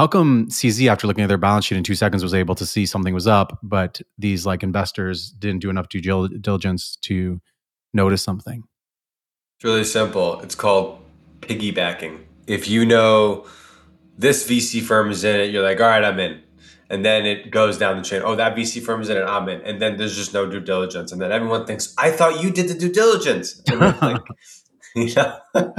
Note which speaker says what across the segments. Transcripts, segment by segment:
Speaker 1: How come CZ, after looking at their balance sheet in two seconds, was able to see something was up, but these like investors didn't do enough due diligence to notice something?
Speaker 2: It's really simple. It's called piggybacking. If you know this VC firm is in it, you're like, all right, I'm in. And then it goes down the chain. Oh, that VC firm is in it, I'm in. And then there's just no due diligence. And then everyone thinks, I thought you did the due diligence. like, you know?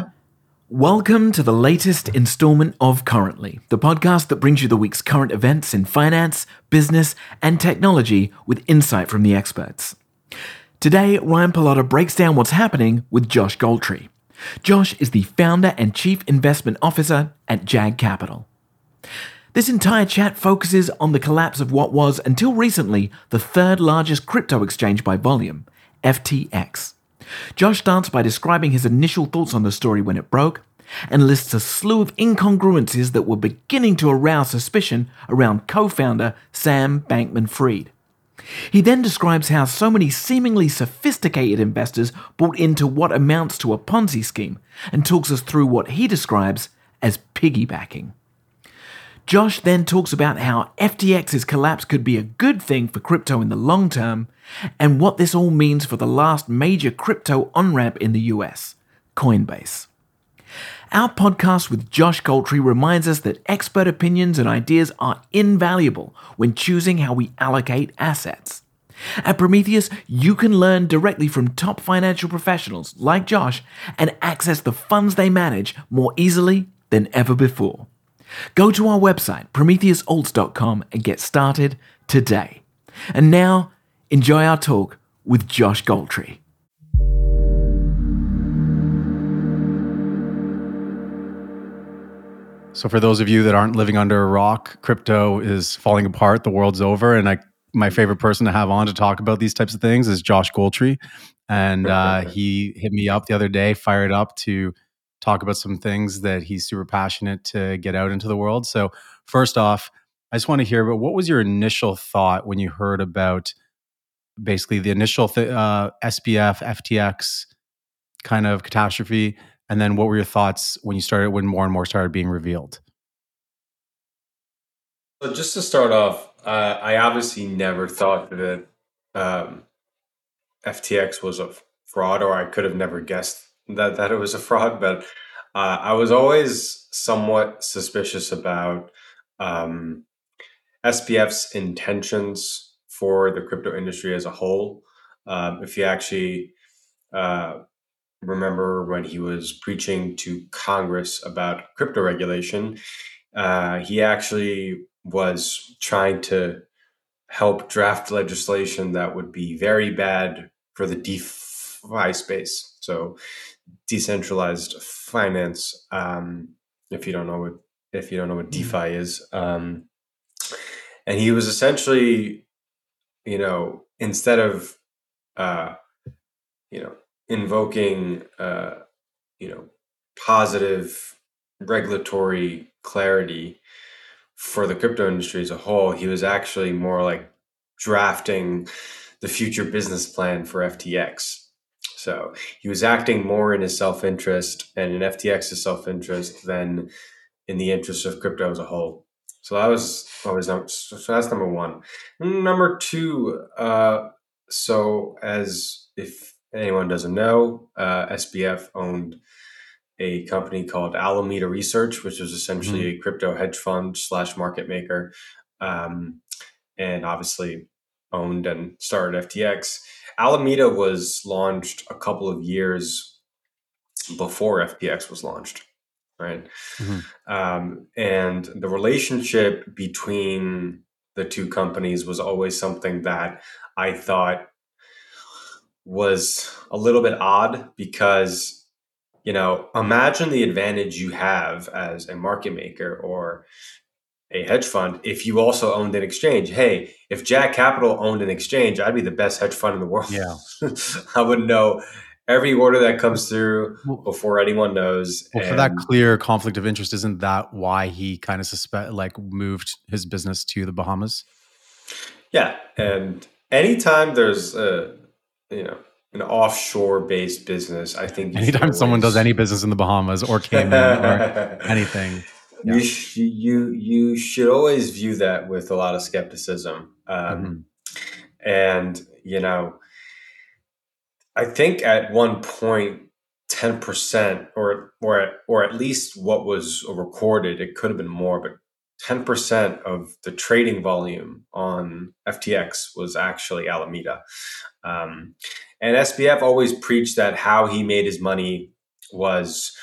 Speaker 3: Welcome to the latest installment of Currently, the podcast that brings you the week's current events in finance, business, and technology with insight from the experts. Today, Ryan Pallotta breaks down what's happening with Josh Goltry. Josh is the founder and chief investment officer at Jag Capital. This entire chat focuses on the collapse of what was, until recently, the third largest crypto exchange by volume, FTX. Josh starts by describing his initial thoughts on the story when it broke, and lists a slew of incongruencies that were beginning to arouse suspicion around co founder Sam Bankman Fried. He then describes how so many seemingly sophisticated investors bought into what amounts to a Ponzi scheme and talks us through what he describes as piggybacking. Josh then talks about how FTX's collapse could be a good thing for crypto in the long term and what this all means for the last major crypto on ramp in the US, Coinbase. Our podcast with Josh Goltry reminds us that expert opinions and ideas are invaluable when choosing how we allocate assets. At Prometheus, you can learn directly from top financial professionals like Josh and access the funds they manage more easily than ever before. Go to our website, prometheusalts.com, and get started today. And now, enjoy our talk with Josh Goltry.
Speaker 1: So, for those of you that aren't living under a rock, crypto is falling apart. The world's over, and I, my favorite person to have on to talk about these types of things is Josh Goltry, and uh, he hit me up the other day, fired up to talk about some things that he's super passionate to get out into the world. So, first off, I just want to hear about what was your initial thought when you heard about basically the initial th- uh, SBF FTX kind of catastrophe and then what were your thoughts when you started, when more and more started being revealed?
Speaker 2: So just to start off, uh, I obviously never thought that um, FTX was a fraud, or I could have never guessed that that it was a fraud. But uh, I was always somewhat suspicious about um, SBF's intentions for the crypto industry as a whole. Um, if you actually uh, remember when he was preaching to Congress about crypto regulation, uh, he actually was trying to help draft legislation that would be very bad for the DeFi space. So, decentralized finance. Um, if you don't know what if you don't know what mm-hmm. DeFi is, um, and he was essentially, you know, instead of, uh, you know, invoking, uh, you know, positive regulatory clarity for the crypto industry as a whole. He was actually more like drafting the future business plan for FTX. So he was acting more in his self interest and in FTX's self interest than in the interest of crypto as a whole. So that was always so that's number one. Number two, uh, so as if anyone doesn't know, uh, SBF owned a company called Alameda Research, which was essentially mm-hmm. a crypto hedge fund slash market maker, um, and obviously owned and started FTX. Alameda was launched a couple of years before FTX was launched, right? Mm-hmm. Um, and the relationship between the two companies was always something that I thought was a little bit odd because you know imagine the advantage you have as a market maker or a hedge fund if you also owned an exchange hey if Jag Capital owned an exchange i'd be the best hedge fund in the world
Speaker 1: yeah
Speaker 2: i wouldn't know every order that comes through before anyone knows
Speaker 1: well, for that clear conflict of interest isn't that why he kind of suspect like moved his business to the bahamas
Speaker 2: yeah and anytime there's a you know an offshore based business, I think
Speaker 1: anytime someone does any business in the Bahamas or Cayman or anything,
Speaker 2: you sh- you you should always view that with a lot of skepticism. Um, mm-hmm. And you know, I think at one point, ten percent, or or or at least what was recorded, it could have been more, but ten percent of the trading volume on FTX was actually Alameda. Um, and SBF always preached that how he made his money was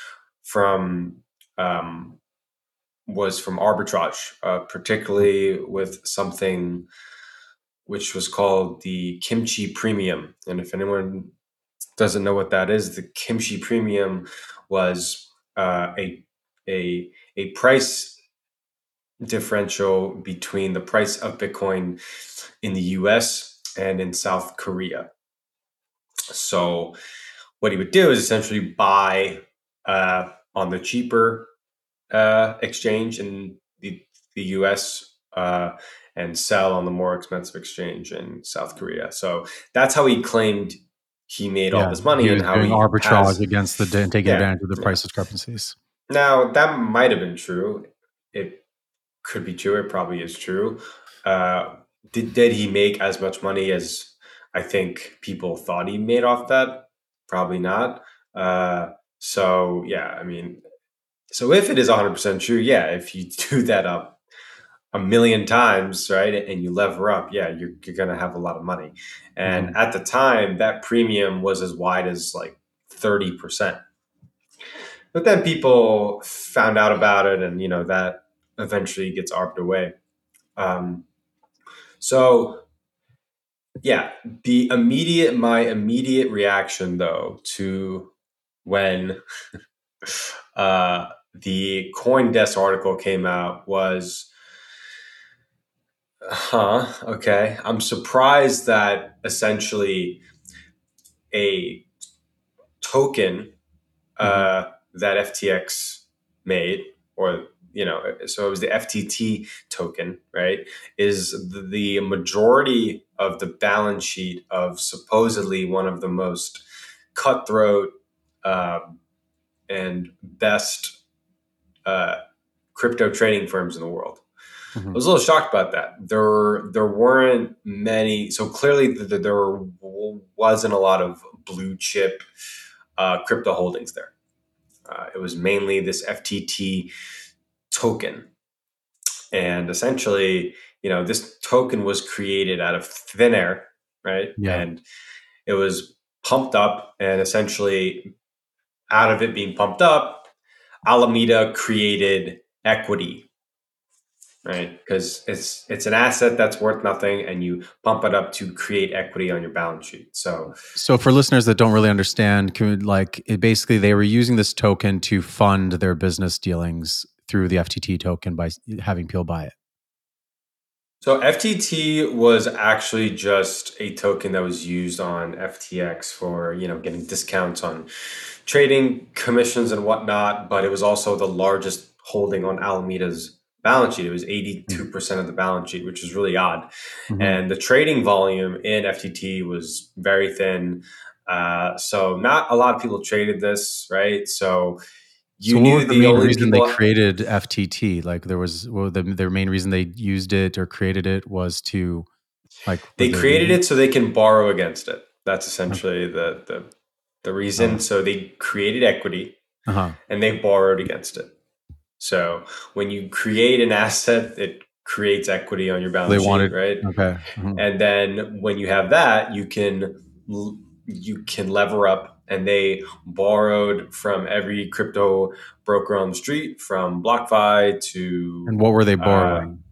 Speaker 2: from um, was from arbitrage, uh, particularly with something which was called the kimchi premium. And if anyone doesn't know what that is, the kimchi premium was uh, a a a price differential between the price of Bitcoin in the U.S. and in South Korea. So, what he would do is essentially buy uh, on the cheaper uh, exchange in the, the US uh, and sell on the more expensive exchange in South Korea. So that's how he claimed he made yeah, all this money and how he
Speaker 1: arbitrage has, against the and taking yeah, advantage of the price discrepancies.
Speaker 2: Now that might have been true. It could be true. It probably is true. Uh, did did he make as much money as I think people thought he made off that? Probably not. Uh, so yeah, I mean, so if it is 100% true, yeah, if you do that up a million times, right, and you lever up, yeah, you're, you're going to have a lot of money. And mm-hmm. at the time, that premium was as wide as like 30%. But then people found out about it, and you know that eventually gets arbed away. Um, so, yeah, the immediate my immediate reaction though to when uh, the CoinDesk article came out was, huh, okay. I'm surprised that essentially a token uh, mm-hmm. that FTX made, or you know, so it was the FTT token, right? Is the majority of the balance sheet of supposedly one of the most cutthroat uh, and best uh, crypto trading firms in the world. Mm-hmm. I was a little shocked about that. There, there weren't many. So clearly, the, the, there wasn't a lot of blue chip uh, crypto holdings there. Uh, it was mainly this FTT token, and essentially, you know, this token was created out of thin air, right? Yeah. And it was pumped up, and essentially, out of it being pumped up, Alameda created equity, right? Because it's it's an asset that's worth nothing, and you pump it up to create equity on your balance sheet. So,
Speaker 1: so for listeners that don't really understand, can, like it basically they were using this token to fund their business dealings through the FTT token by having people buy it.
Speaker 2: So FTT was actually just a token that was used on FTX for you know getting discounts on trading commissions and whatnot, but it was also the largest holding on Alameda's balance sheet. It was 82% of the balance sheet, which is really odd. Mm-hmm. And the trading volume in FTT was very thin. Uh, so not a lot of people traded this, right? So
Speaker 1: you so knew the, the main reason they created FTT. Like there was well, the their main reason they used it or created it was to like
Speaker 2: they created it so they can borrow against it. That's essentially okay. the the the reason. Uh-huh. So they created equity uh-huh. and they borrowed against it. So when you create an asset, it creates equity on your balance they sheet, wanted, right?
Speaker 1: Okay.
Speaker 2: Mm-hmm. And then when you have that, you can you can lever up and they borrowed from every crypto broker on the street from BlockFi to
Speaker 1: And what were they uh, borrowing? Uh,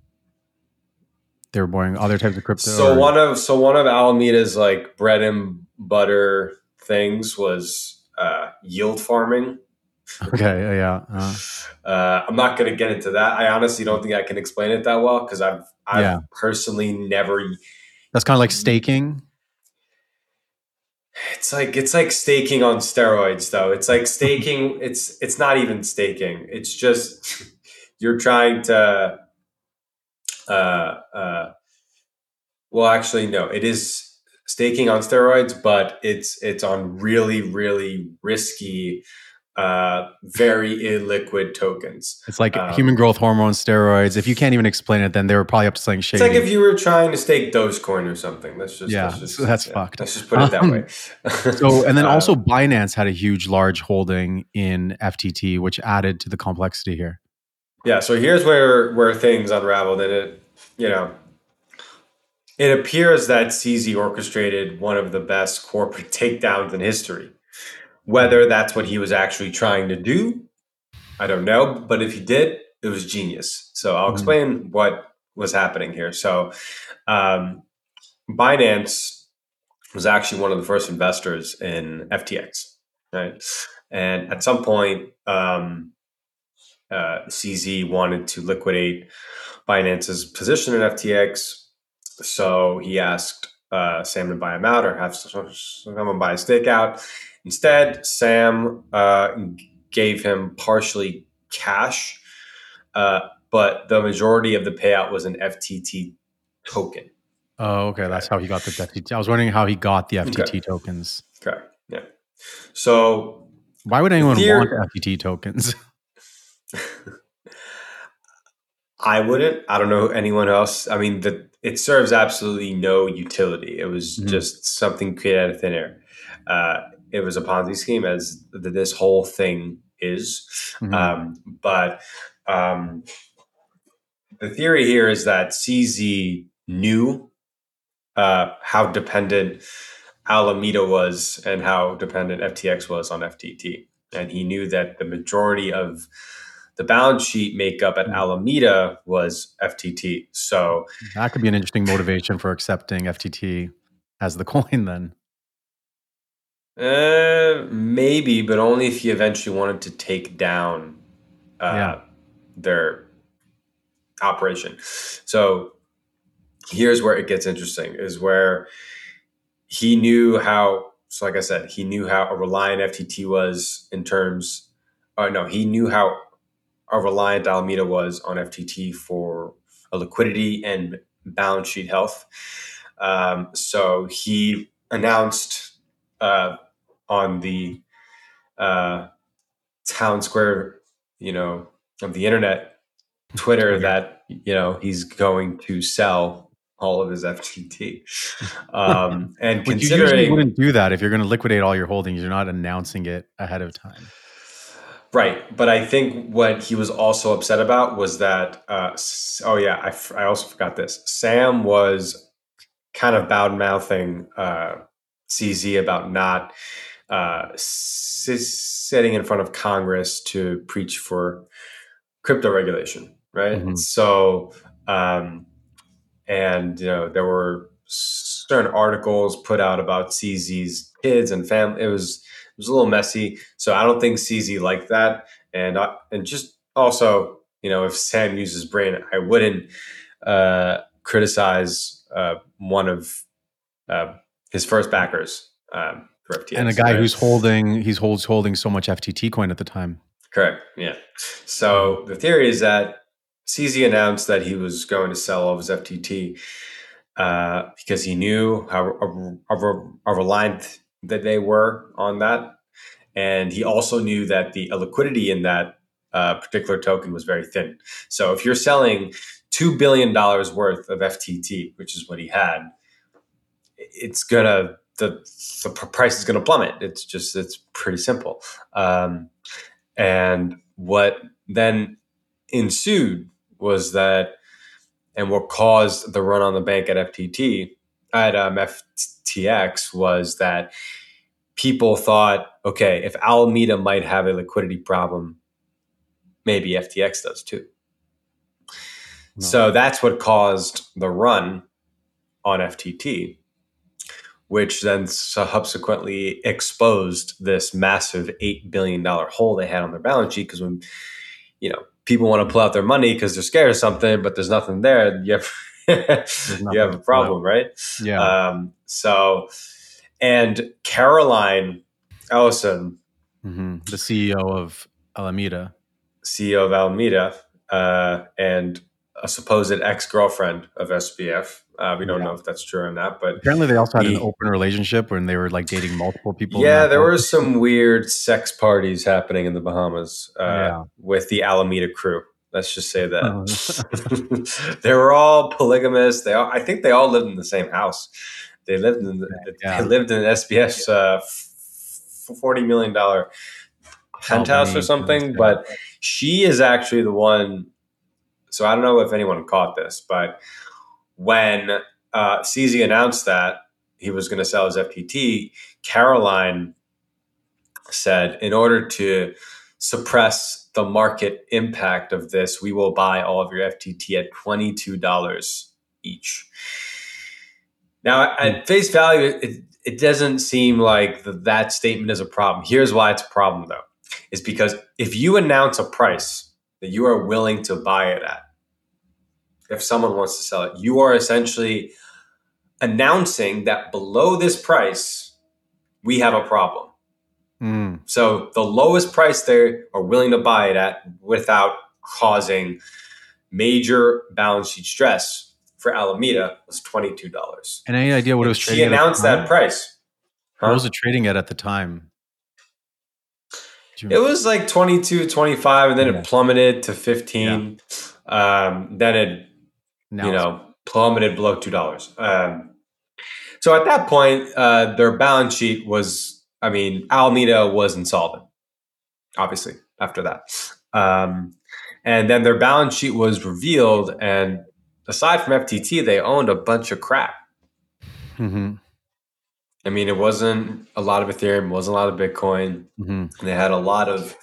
Speaker 1: they were borrowing other types of crypto.
Speaker 2: So or? one of so one of Alameda's like bread and butter things was uh, yield farming.
Speaker 1: Okay, yeah. Uh,
Speaker 2: uh, I'm not going to get into that. I honestly don't think I can explain it that well because I've I've yeah. personally never.
Speaker 1: That's kind of like staking.
Speaker 2: It's like it's like staking on steroids, though. It's like staking. it's it's not even staking. It's just you're trying to. Uh, uh, well, actually, no. It is staking on steroids, but it's it's on really really risky uh, very illiquid tokens.
Speaker 1: It's like
Speaker 2: Um,
Speaker 1: human growth hormone steroids. If you can't even explain it, then they were probably up to something
Speaker 2: It's
Speaker 1: shady.
Speaker 2: like if you were trying to stake Dogecoin or something. Let's just
Speaker 1: Yeah,
Speaker 2: let's just,
Speaker 1: that's fucked.
Speaker 2: Let's just put it that
Speaker 1: Um,
Speaker 2: way.
Speaker 1: so, and then
Speaker 2: Uh,
Speaker 1: also Binance had a huge, large holding in FTT, which added to the complexity here.
Speaker 2: Yeah, so here's where where things unraveled, and it, you know, it appears that CZ orchestrated one of the best corporate takedowns in history. Whether that's what he was actually trying to do, I don't know. But if he did, it was genius. So I'll
Speaker 1: Mhm.
Speaker 2: explain what was happening here. So, um, Binance was actually one of the first investors in FTX, right? And at some point, um, uh, CZ wanted to liquidate Binance's position in FTX. So he asked uh, Sam to buy him out or have someone buy a stake out. Instead, Sam uh, gave him partially cash, uh, but the majority of the payout was an FTT token.
Speaker 1: Oh, okay. That's how he got the FTT. I was wondering how he got the FTT
Speaker 2: Okay.
Speaker 1: tokens.
Speaker 2: Okay. Yeah. So
Speaker 1: Why would anyone
Speaker 2: Theory-
Speaker 1: want FTT tokens?
Speaker 2: I wouldn't. I don't know anyone else. I mean, the, it serves absolutely no utility. It was
Speaker 1: Mhm.
Speaker 2: just something created out of thin air. Uh, it was a Ponzi scheme, as th- this whole thing is.
Speaker 1: Mhm.
Speaker 2: Um, but um, the theory here is that CZ knew uh, how dependent Alameda was and how dependent FTX was on FTT. And he knew that the majority of the balance sheet makeup at
Speaker 1: Mm.
Speaker 2: Alameda was FTT. So
Speaker 1: that could be an interesting motivation for accepting FTT as the coin then.
Speaker 2: Uh, maybe, but only if you eventually wanted to take down uh,
Speaker 1: Yeah.
Speaker 2: their operation. So here's where it gets interesting: is where he knew how. So, like I said, he knew how a reliant FTT was in terms. Oh no, he knew how a reliant Alameda was on FTT for a liquidity and balance sheet health. Um, so he announced uh, on the uh, town square, you know, of the internet, Twitter, that you know he's going to sell all of his FTT. Um, and
Speaker 1: But you
Speaker 2: considering
Speaker 1: wouldn't do that if you're going to liquidate all your holdings. You're not announcing it ahead of time.
Speaker 2: Right, but I think what he was also upset about was that. Uh, oh yeah, I, f- I also forgot this. Sam was kind of bad mouthing uh, CZ about not uh, sitting in front of Congress to preach for crypto regulation, right?
Speaker 1: Mhm.
Speaker 2: So, um, and you know, there were certain articles put out about CZ's kids and family. It was it was a little messy. So I don't think CZ liked that. And I, and just also, you know, if Sam uses brain, I wouldn't uh, criticize uh, one of uh, his first backers um,
Speaker 1: and a guy
Speaker 2: right?
Speaker 1: who's holding he's holds holding so much FTT coin at the time.
Speaker 2: Correct. Yeah. So the theory is that CZ announced that he was going to sell all of his FTT uh, because he knew how, how, how, reliant that they were on that. And he also knew that the liquidity in that uh, particular token was very thin. So if you're selling $2 billion worth of FTT, which is what he had, it's going to, the, the price is going to plummet. It's just, it's pretty simple. Um, and what then ensued was that, and what caused the run on the bank at FTT, at um, FTX, was that people thought, okay, if Alameda might have a liquidity problem, maybe FTX does too.
Speaker 1: No.
Speaker 2: So that's what caused the run on FTT, which then subsequently exposed this massive $8 billion hole they had on their balance sheet. Because when, you know, people want to pull out their money because they're scared of something, but there's nothing there, you have, you have a problem, right?
Speaker 1: yeah.
Speaker 2: Um, so, and Caroline Ellison,
Speaker 1: hmm The CEO of Alameda.
Speaker 2: CEO of Alameda, uh, and a supposed ex girlfriend of SBF, Uh, we don't
Speaker 1: Yeah.
Speaker 2: know if that's true or not, but
Speaker 1: Apparently, they also had an open relationship when they were like dating multiple people.
Speaker 2: yeah, there were some weird sex parties happening in the Bahamas uh,
Speaker 1: Yeah.
Speaker 2: with the Alameda crew. Let's just say that
Speaker 1: Oh.
Speaker 2: they were all polygamous. They all, I think they all lived in the same house. They lived in the,
Speaker 1: Yeah.
Speaker 2: they lived in an SBF's uh, forty million dollar penthouse or something. But she is actually the one. So I don't know if anyone caught this, but when uh, CZ announced that he was going to sell his FTT, Caroline said, in order to suppress the market impact of this, we will buy all of your FTT at $22 each. Now, at face value, it, it doesn't seem like th- that statement is a problem. Here's why it's a problem, though, is because if you announce a price that you are willing to buy it at, if someone wants to sell it, you are essentially announcing that below this price, we have a problem.
Speaker 1: Mm,
Speaker 2: So the lowest price they are willing to buy it at without causing major balance sheet stress for Alameda was twenty two dollars.
Speaker 1: and any idea what it was
Speaker 2: She
Speaker 1: trading? the
Speaker 2: announced that price.
Speaker 1: What was it trading at at the time?
Speaker 2: It was like 22, 25, and then
Speaker 1: Yeah.
Speaker 2: it plummeted to 15. Um, then it,
Speaker 1: now
Speaker 2: you know, plummeted below $2. Um, so at that point, uh, their balance sheet was, I mean, Alameda was insolvent, obviously, after that. Um, and then their balance sheet was revealed. And aside from FTT, they owned a bunch of crap.
Speaker 1: Mm-hmm.
Speaker 2: I mean, it wasn't a lot of Ethereum, it wasn't a lot of Bitcoin.
Speaker 1: mhm.
Speaker 2: They had a lot of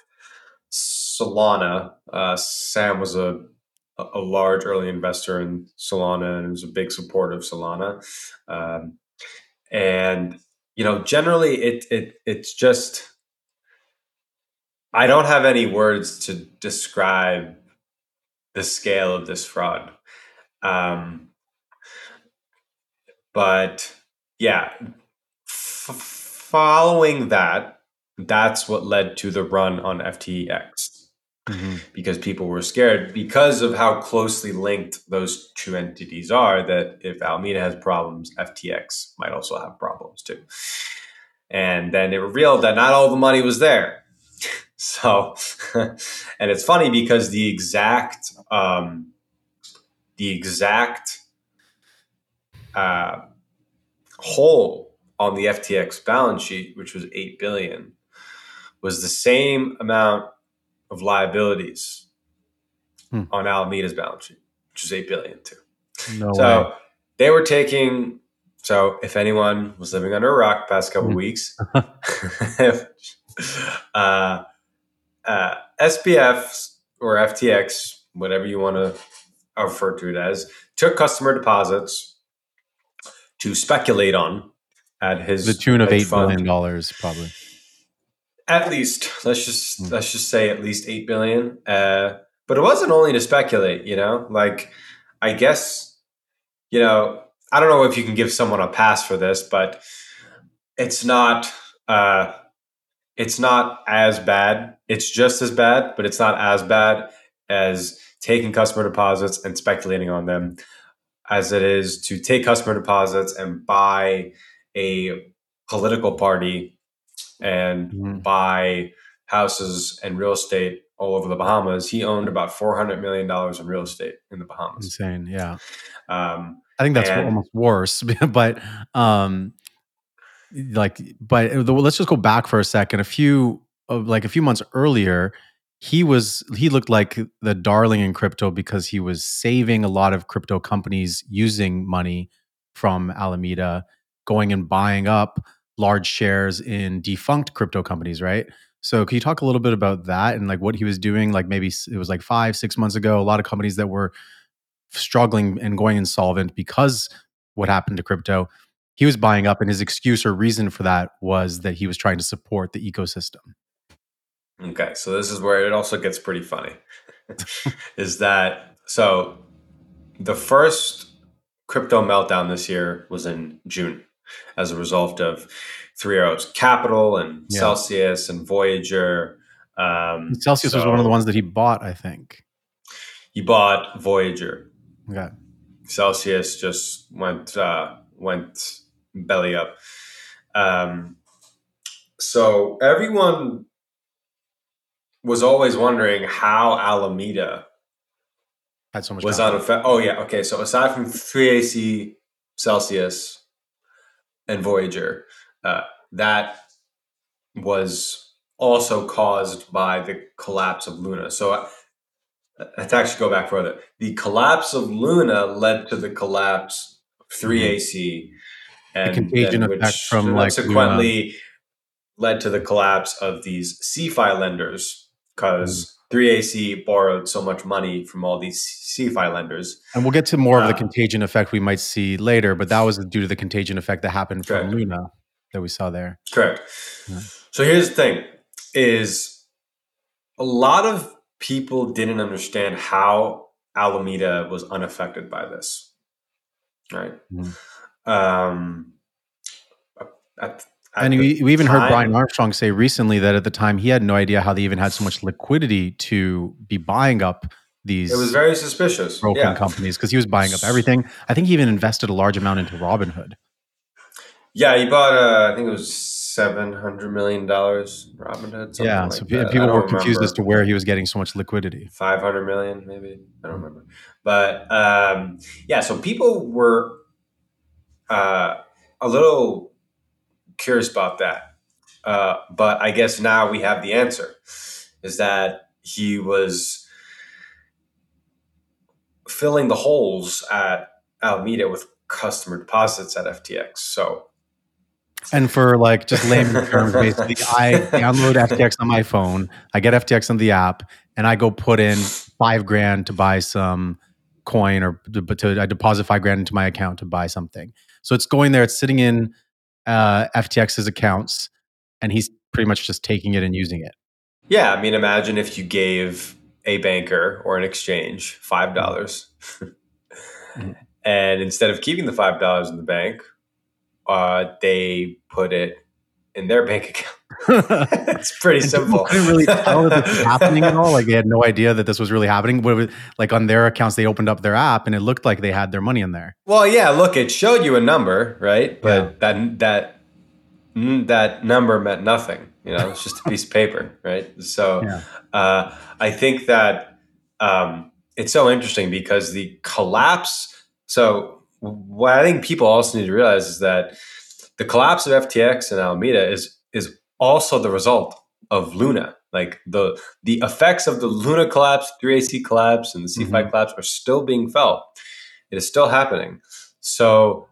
Speaker 2: Solana. Uh, Sam was a a large early investor in Solana and was a big supporter of Solana. Um, and you know, generally, it it it's just I don't have any words to describe the scale of this fraud. Um, but yeah, f- following that, that's what led to the run on FTX
Speaker 1: Mhm.
Speaker 2: because people were scared because of how closely linked those two entities are that if Alameda has problems, FTX might also have problems too. And then it revealed that not all the money was there. So, and it's funny because the exact, um, the exact uh, hole on the FTX balance sheet, which was eight billion, was the same amount of liabilities
Speaker 1: Hmm.
Speaker 2: on Alameda's balance sheet, which is eight billion too.
Speaker 1: No
Speaker 2: so
Speaker 1: way.
Speaker 2: they were taking. So if anyone was living under a rock past couple
Speaker 1: Mhm.
Speaker 2: weeks, uh, uh, SBF or FTX, whatever you want to refer to it as, took customer deposits to speculate on at his
Speaker 1: The tune of eight
Speaker 2: fund.
Speaker 1: billion dollars, probably.
Speaker 2: At least let's just
Speaker 1: Mm.
Speaker 2: let's just say at least eight billion. Uh, but it wasn't only to speculate, you know. Like I guess you know I don't know if you can give someone a pass for this, but it's not uh, it's not as bad. It's just as bad, but it's not as bad as taking customer deposits and speculating on them as it is to take customer deposits and buy a political party and
Speaker 1: Mhm.
Speaker 2: buy houses and real estate all over the Bahamas. He owned about four hundred million dollars in real estate in the Bahamas.
Speaker 1: Insane. Yeah.
Speaker 2: Um,
Speaker 1: I think that's
Speaker 2: And-
Speaker 1: almost worse. but um, like, but uh, let's just go back for a second. A few, uh, like a few months earlier, he was he looked like the darling in crypto because he was saving a lot of crypto companies using money from Alameda, going and buying up large shares in defunct crypto companies, right? So, can you talk a little bit about that and like what he was doing? Like maybe it was like five, six months ago. A lot of companies that were struggling and going insolvent because what happened to crypto. He was buying up, and his excuse or reason for that was that he was trying to support the ecosystem.
Speaker 2: Okay, so this is where it also gets pretty funny. is that so the first crypto meltdown this year was in June as a result of Three Arrows Capital and
Speaker 1: Yeah.
Speaker 2: Celsius and Voyager. Um,
Speaker 1: Celsius was one of the ones that he bought, I think.
Speaker 2: He bought Voyager.
Speaker 1: Okay.
Speaker 2: Celsius just went uh, went belly up. Um, so everyone was always wondering how Alameda
Speaker 1: Had so much.
Speaker 2: was
Speaker 1: capital.
Speaker 2: unaffected. Oh yeah, okay. So aside from 3AC, Celsius, and Voyager, uh, that was also caused by the collapse of Luna. So uh, to actually go back further, the collapse of Luna led to the collapse of 3AC, and
Speaker 1: contagion
Speaker 2: then
Speaker 1: effect from, like,
Speaker 2: subsequently led to the collapse of these CeFi lenders because
Speaker 1: Mm.
Speaker 2: 3AC borrowed so much money from all these CeFi lenders.
Speaker 1: And we'll get to more of the
Speaker 2: Uh,
Speaker 1: contagion effect we might see later, but that was due to the contagion effect that happened from
Speaker 2: Correct.
Speaker 1: Luna that we saw there.
Speaker 2: Correct.
Speaker 1: Yeah.
Speaker 2: So here's the thing: is a lot of people didn't understand how Alameda was unaffected by this, right?
Speaker 1: Mhm.
Speaker 2: Um, at
Speaker 1: And we, we even heard Brian Armstrong say recently that at the time he had no idea how they even had so much liquidity to be buying up these
Speaker 2: It was very suspicious.
Speaker 1: broken
Speaker 2: yeah.
Speaker 1: companies because he was buying up everything. I think he even invested a large amount into Robinhood.
Speaker 2: Yeah, he bought. Uh, I think it was seven hundred million dollars. Robinhood. Something
Speaker 1: yeah,
Speaker 2: like
Speaker 1: so pe-
Speaker 2: that.
Speaker 1: People were confused as to where he was getting so much liquidity.
Speaker 2: 500 million maybe i don't remember but um, yeah so people were uh, a little curious about that uh, but i guess now we have the answer is that he was filling the holes at alameda with customer deposits at ftx so
Speaker 1: And for like just layman terms, basically, I download FTX on my phone, I get FTX on the app, and I go put in five grand to buy some coin or to, to I deposit five grand into my account to buy something. So it's going there, it's sitting in uh, FTX's accounts, and he's pretty much just taking it and using it.
Speaker 2: Yeah, I mean, imagine if you gave a banker or an exchange five dollars,
Speaker 1: Mhm.
Speaker 2: and instead of keeping the five dollars in the bank, uh, they put it in their bank account. it's pretty simple.
Speaker 1: People couldn't really tell that this was happening at all. Like they had no idea that this was really happening. Was- Like on their accounts, they opened up their app and it looked like they had their money in there.
Speaker 2: Well, yeah, look, it showed you a number, right? But
Speaker 1: Yeah.
Speaker 2: that that mm, that number meant nothing. You know, it's just a piece of paper, right? So
Speaker 1: Yeah.
Speaker 2: uh, I think that um, it's so interesting because the collapse. So what I think people also need to realize is that the collapse of FTX and Alameda is is also the result of Luna. Like the the effects of the Luna collapse, 3AC collapse, and the CeFi
Speaker 1: Mhm.
Speaker 2: collapse are still being felt. It is still happening. So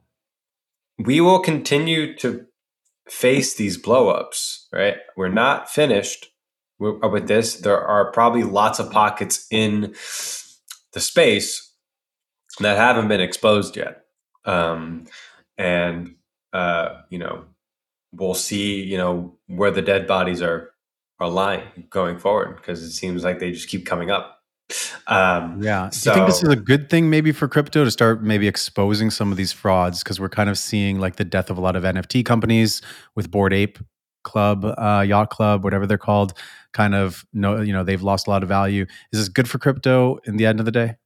Speaker 2: we will continue to face these blowups, right? We're not finished with with this. There are probably lots of pockets in the space that haven't been exposed yet. Um, and, uh, you know, we'll see, you know, where the dead bodies are, are lying going forward because it seems like they just keep coming up. Um,
Speaker 1: Yeah. Do you think this is a good thing maybe for crypto to start maybe exposing some of these frauds? Because we're kind of seeing like the death of a lot of NFT companies with Bored Ape Club, uh, Yacht Club, whatever they're called. Kind of no, you know, they've lost a lot of value. Is this good for crypto in the end of the day?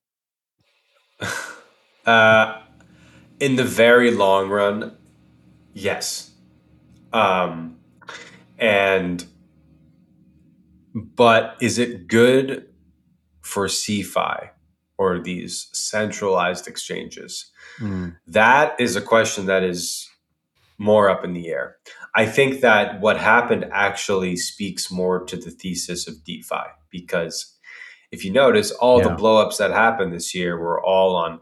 Speaker 2: Uh, in the very long run, yes. Um, and but is it good for CeFi or these centralized exchanges?
Speaker 1: Mm,
Speaker 2: That is a question that is more up in the air. I think that what happened actually speaks more to the thesis of DeFi because if you notice, all the blowups that happened this year were all on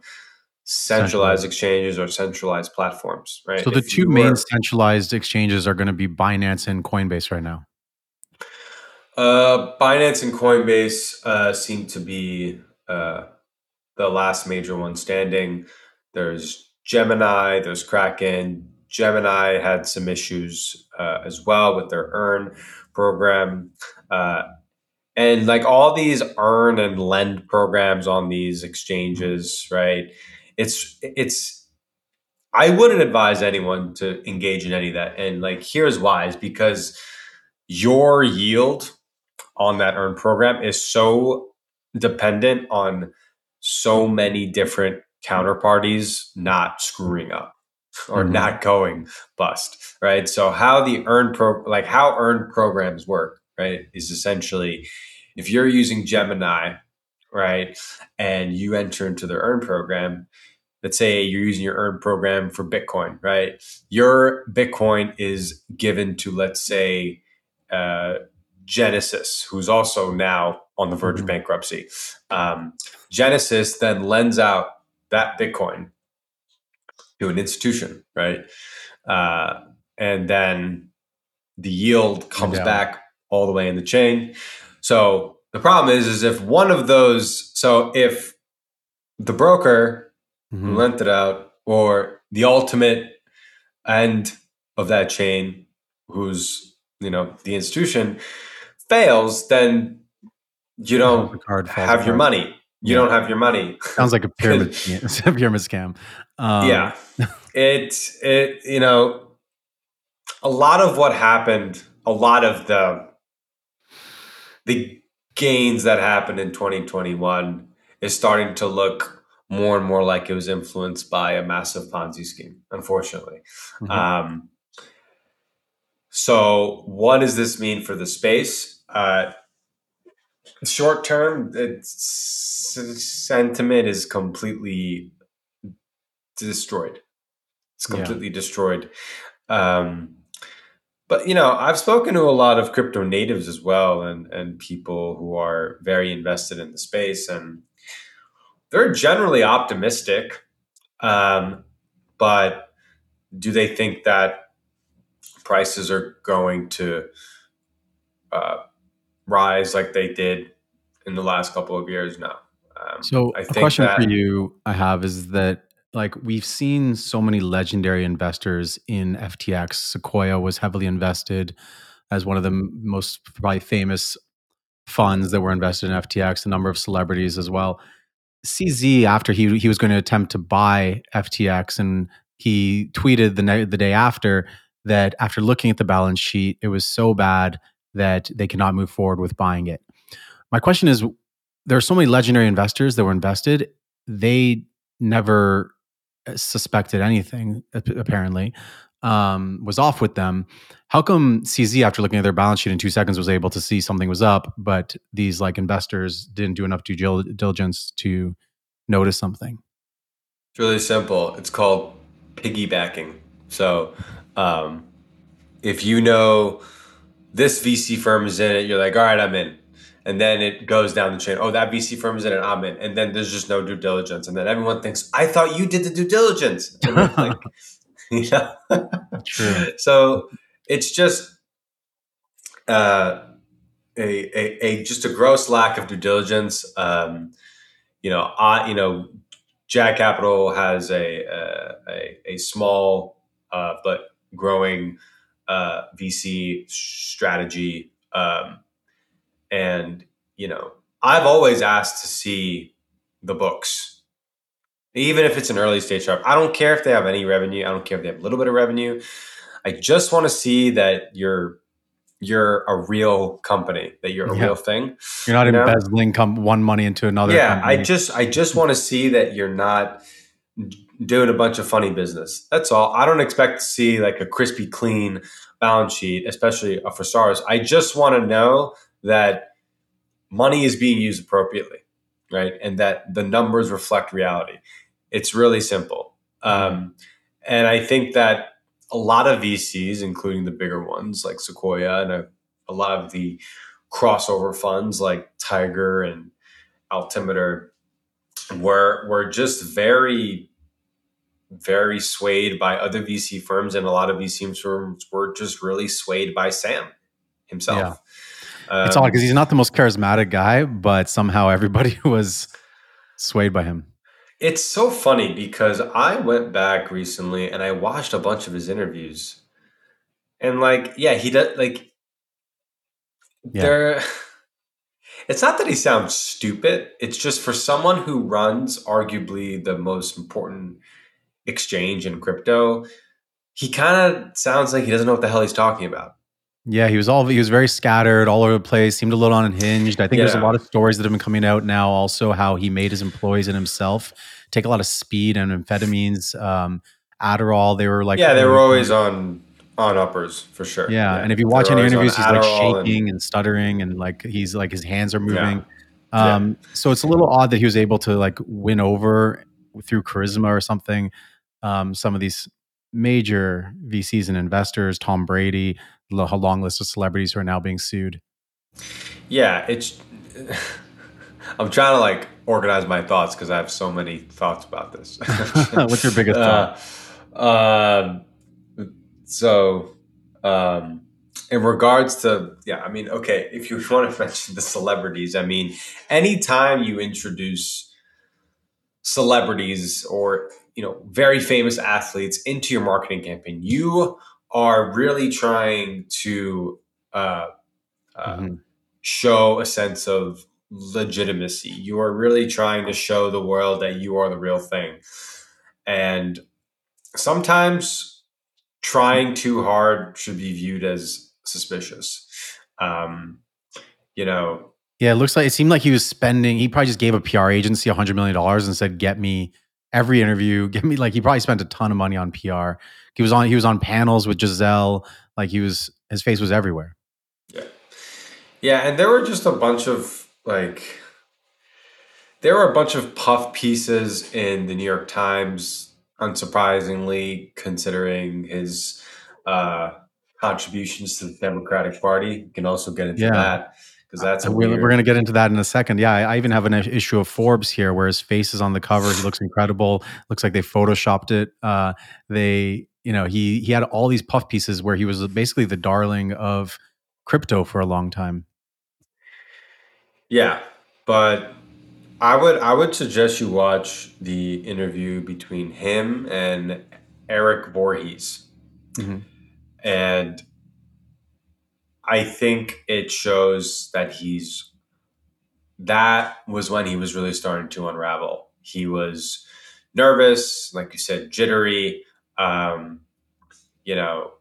Speaker 2: centralized exchanges or centralized platforms, right?
Speaker 1: So the
Speaker 2: If
Speaker 1: two main
Speaker 2: were-
Speaker 1: centralized exchanges are going to be Binance and Coinbase right now.
Speaker 2: Uh, Binance and Coinbase uh, seem to be uh, the last major one standing. There's Gemini, there's Kraken. Gemini had some issues uh, as well with their Earn program. Uh, and like all these earn and lend programs on these exchanges, right? It's, it's, I wouldn't advise anyone to engage in any of that. And like, here's why is because your yield on that earn program is so dependent on so many different counterparties not screwing up or mm-hmm. not going bust, right? So how the earn pro like how earn programs work, right, is essentially if you're using Gemini, right, and you enter into their earn program, let's say you're using your earn program for Bitcoin, right? Your Bitcoin is given to let's say uh, Genesis, who's also now on the verge mm-hmm. of bankruptcy. Um, Genesis then lends out that Bitcoin to an institution, right? Uh, and then the yield comes yeah. back all the way in the chain. So the problem is, is if one of those, so if the broker mm-hmm. who lent it out, or the ultimate end of that chain, who's you know the institution, fails, then you don't have your money you yeah. don't have your money.
Speaker 1: Sounds like a pyramid pyramid scam.
Speaker 2: Um, yeah, it it you know a lot of what happened, a lot of the the gains that happened in 2021 is starting to look more and more like it was influenced by a massive Ponzi scheme. Unfortunately. Mm-hmm. Um, so, what does this mean for the space? Uh, short term, the sentiment is completely destroyed. It's completely yeah. destroyed. Um, but you know, I've spoken to a lot of crypto natives as well, and and people who are very invested in the space, and they're generally optimistic. Um, but do they think that prices are going to uh, rise like they did in the last couple of years now.
Speaker 1: Um, so I a question that, for you I have is that like we've seen so many legendary investors in FTX. Sequoia was heavily invested as one of the most probably famous funds that were invested in FTX. A number of celebrities as well. CZ after he he was going to attempt to buy FTX and he tweeted the the day after that after looking at the balance sheet it was so bad that they cannot move forward with buying it. My question is there are so many legendary investors that were invested, they never suspected anything, apparently, um, was off with them. How come CZ, after looking at their balance sheet in two seconds, was able to see something was up, but these like investors didn't do enough due diligence to notice something?
Speaker 2: It's really simple. It's called piggybacking. So, um, if you know this VC firm is in it. You're like, all right, I'm in. And then it goes down the chain. Oh, that VC firm is in an I'm. And then there's just no due diligence. And then everyone thinks, I thought you did the due diligence. like, you know? True. So it's just uh, a, a, a, just a gross lack of due diligence. Um, you know, I, you know, Jag Capital has a, a, a, a small uh, but growing uh, VC strategy. Um, and, you know, I've always asked to see the books, even if it's an early stage shop. I don't care if they have any revenue. I don't care if they have a little bit of revenue. I just want to see that you're you're a real company, that you're a yeah. real thing.
Speaker 1: You're not you embezzling come one money into another.
Speaker 2: Yeah, company. I just I just want to see that you're not doing a bunch of funny business. That's all. I don't expect to see like a crispy clean balance sheet, especially for SARS. I just want to know that money is being used appropriately, right? And that the numbers reflect reality. It's really simple. Um, and I think that a lot of VCs, including the bigger ones like Sequoia and a, a lot of the crossover funds like Tiger and Altimeter, were were just very very swayed by other VC firms, and a lot of VC firms were just really swayed by Sam himself.
Speaker 1: Um, it's odd because he's not the most charismatic guy, but somehow everybody was swayed by him.
Speaker 2: It's so funny because I went back recently and I watched a bunch of his interviews, and like, yeah, he does like. Yeah. There, it's not that he sounds stupid. It's just for someone who runs arguably the most important exchange in crypto, he kind of sounds like he doesn't know what the hell he's talking about.
Speaker 1: Yeah, he was all he was very scattered, all over the place. Seemed a little unhinged. I think there's a lot of stories that have been coming out now. Also, how he made his employees and himself take a lot of speed and amphetamines, um, Adderall. They were like,
Speaker 2: yeah, they were always on on uppers for sure.
Speaker 1: Yeah, and if you watch any interviews, he's like
Speaker 2: Adderall and-
Speaker 1: shaking and, stuttering, and like he's like his hands are moving.
Speaker 2: Yeah.
Speaker 1: Um, So it's a little odd that he was able to like win over through charisma or something. Um, some of these major VCs and investors, Tom Brady, a long list of celebrities who are now being sued.
Speaker 2: Yeah, it's. I'm trying to like organize my thoughts because I have so many thoughts about this.
Speaker 1: What's your biggest thought?
Speaker 2: Uh, um, so, um, in regards to yeah, I mean, okay, if you want to mention the celebrities, I mean, anytime you introduce celebrities or you know very famous athletes into your marketing campaign, you are really trying to uh, uh,
Speaker 1: Mhm.
Speaker 2: show a sense of legitimacy. You are really trying to show the world that you are the real thing. And sometimes trying too hard should be viewed as suspicious. Um, you know,
Speaker 1: Yeah, it looks like it seemed like he was spending. He probably just gave a PR agency a hundred million dollars and said, "Get me every interview. Get me." Like he probably spent a ton of money on PR. He was on. He was on panels with Gisele. Like he was. His face was everywhere.
Speaker 2: Yeah. Yeah, and there were just a bunch of like there were a bunch of puff pieces in the New York Times, unsurprisingly, considering his uh contributions to the Democratic Party. You can also get into
Speaker 1: Yeah.
Speaker 2: that because that's a
Speaker 1: we're, we're going to get into that in a second. Yeah, I, I even have an issue of Forbes here where his face is on the cover. He looks incredible. Looks like they photoshopped it. Uh, they, you know, he he had all these puff pieces where he was basically the darling of crypto for a long time.
Speaker 2: Yeah, but I would I would suggest you watch the interview between him and Eric Voorhees.
Speaker 1: Mhm.
Speaker 2: And I think it shows that he's that was when he was really starting to unravel. He was nervous, like you said, jittery, um, you know,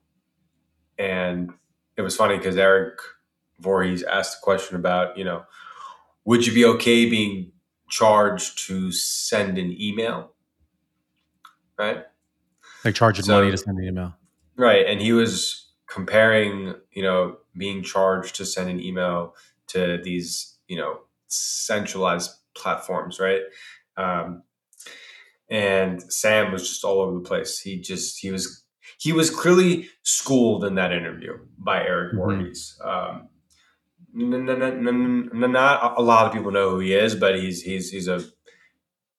Speaker 2: and it was funny because Eric Voorhees asked a question about, you know, would you be okay being charged to send an email? Right?
Speaker 1: Like charging
Speaker 2: So-
Speaker 1: money to send an email.
Speaker 2: Right. And he was comparing, you know, being charged to send an email to these, you know, centralized platforms, right? Um, and Sam was just all over the place. He just he was he was clearly schooled in that interview by Eric
Speaker 1: Mhm.
Speaker 2: Voorhees. Um, not a lot of people know who he is, but he's he's he's a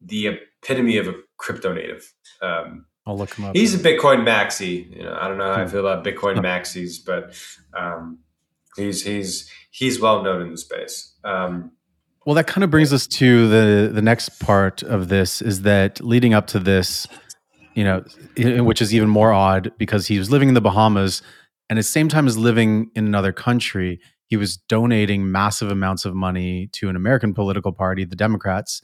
Speaker 2: the epitome of a crypto native. Um,
Speaker 1: I'll look him up.
Speaker 2: He's a Bitcoin maxi. You know, I don't know how I
Speaker 1: Hmm.
Speaker 2: feel about Bitcoin maxis, but um, he's he's he's well known in the space. Um,
Speaker 1: Well, that kind of brings us to the the next part of this is that leading up to this, you know, which is even more odd because he was living in the Bahamas and at the same time as living in another country, he was donating massive amounts of money to an American political party, the Democrats,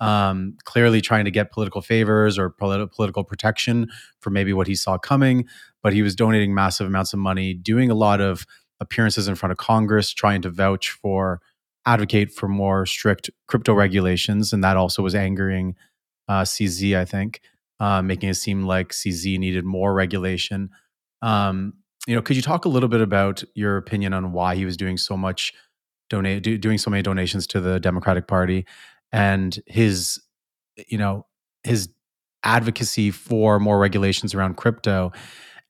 Speaker 1: um, clearly trying to get political favors or politi- political protection for maybe what he saw coming. But he was donating massive amounts of money, doing a lot of appearances in front of Congress, trying to vouch for advocate for more strict crypto regulations, and that also was angering uh, CZ, I think, uh, making it seem like CZ needed more regulation. Um, you know, could you talk a little bit about your opinion on why he was doing so much donate, do, doing so many donations to the Democratic Party, and his, you know, his advocacy for more regulations around crypto?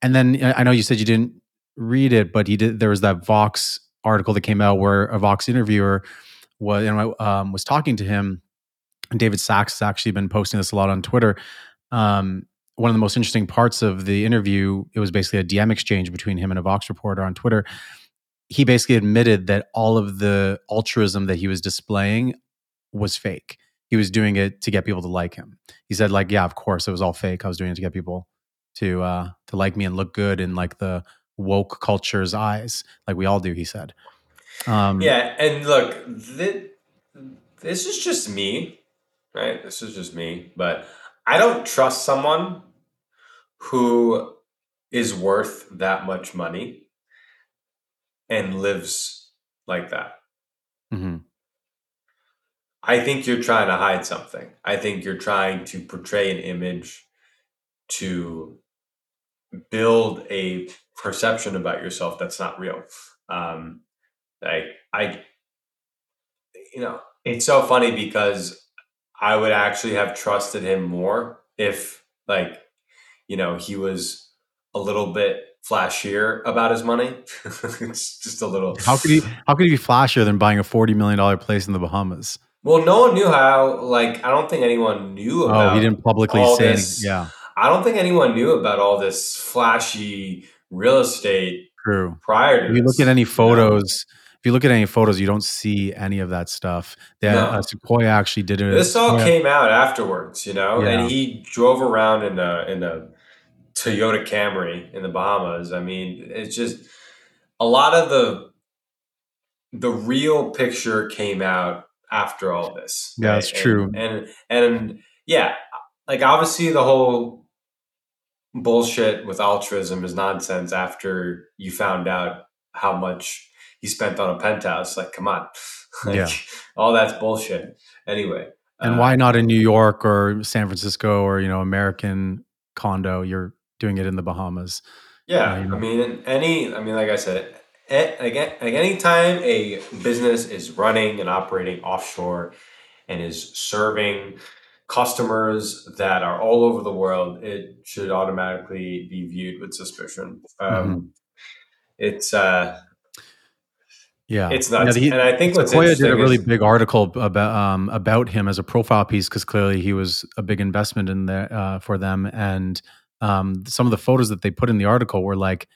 Speaker 1: And then I I know you said you didn't read it, but he did. There was that Vox article that came out where a Vox interviewer was you know, um, was talking to him. And David Sacks has actually been posting this a lot on Twitter. Um, one of the most interesting parts of the interview, it was basically a DM exchange between him and a Vox reporter on Twitter. He basically admitted that all of the altruism that he was displaying was fake. He was doing it to get people to like him. He said, like, yeah, of course, it was all fake. I was doing it to get people to uh, to like me and look good in like the woke culture's eyes, like we all do. He said. Um,
Speaker 2: yeah, and look, thi- this is just me, right? This is just me, but I don't trust someone who is worth that much money and lives like that.
Speaker 1: Mm-hmm.
Speaker 2: I think you're trying to hide something. I think you're trying to portray an image to build a perception about yourself that's not real. Um, like I, you know, it's so funny because I would actually have trusted him more if, like, you know, he was a little bit flashier about his money. it's just a little.
Speaker 1: How could he? How could he be flashier than buying a forty million dollar place in the Bahamas?
Speaker 2: Well, no one knew how. Like, I don't think anyone knew about.
Speaker 1: Oh, he didn't publicly say.
Speaker 2: this-.
Speaker 1: Yeah,
Speaker 2: I don't think anyone knew about all this flashy real estate
Speaker 1: true.
Speaker 2: prior to.
Speaker 1: If you look at any
Speaker 2: know?
Speaker 1: photos, if you look at any photos, you don't see any of that stuff. That
Speaker 2: No.
Speaker 1: uh, Sequoia actually did it.
Speaker 2: This all
Speaker 1: Sequoia-
Speaker 2: came out afterwards, you know,
Speaker 1: Yeah.
Speaker 2: and he drove around in a in a Toyota Camry in the Bahamas. I mean, it's just a lot of the the real picture came out after all this.
Speaker 1: Yeah, that's
Speaker 2: And-
Speaker 1: true.
Speaker 2: And, and yeah, like obviously the whole bullshit with altruism is nonsense after you found out how much he spent on a penthouse. Like, come on. like,
Speaker 1: Yeah.
Speaker 2: All that's bullshit. Anyway.
Speaker 1: And
Speaker 2: uh,
Speaker 1: why not in New York or San Francisco or you know American condo? You're doing it in the Bahamas.
Speaker 2: Yeah,
Speaker 1: Uh, you know.
Speaker 2: I mean, any, I mean, like I said, again, like anytime a business is running and operating offshore and is serving customers that are all over the world, it should automatically be viewed with suspicion. Um,
Speaker 1: Mm-hmm.
Speaker 2: It's uh,
Speaker 1: Yeah,
Speaker 2: it's
Speaker 1: Yeah,
Speaker 2: and I think what's
Speaker 1: Sequoia did a really
Speaker 2: is-
Speaker 1: big article about um, about him as a profile piece because clearly he was a big investment in there uh, for them, and um, some of the photos that they put in the article were like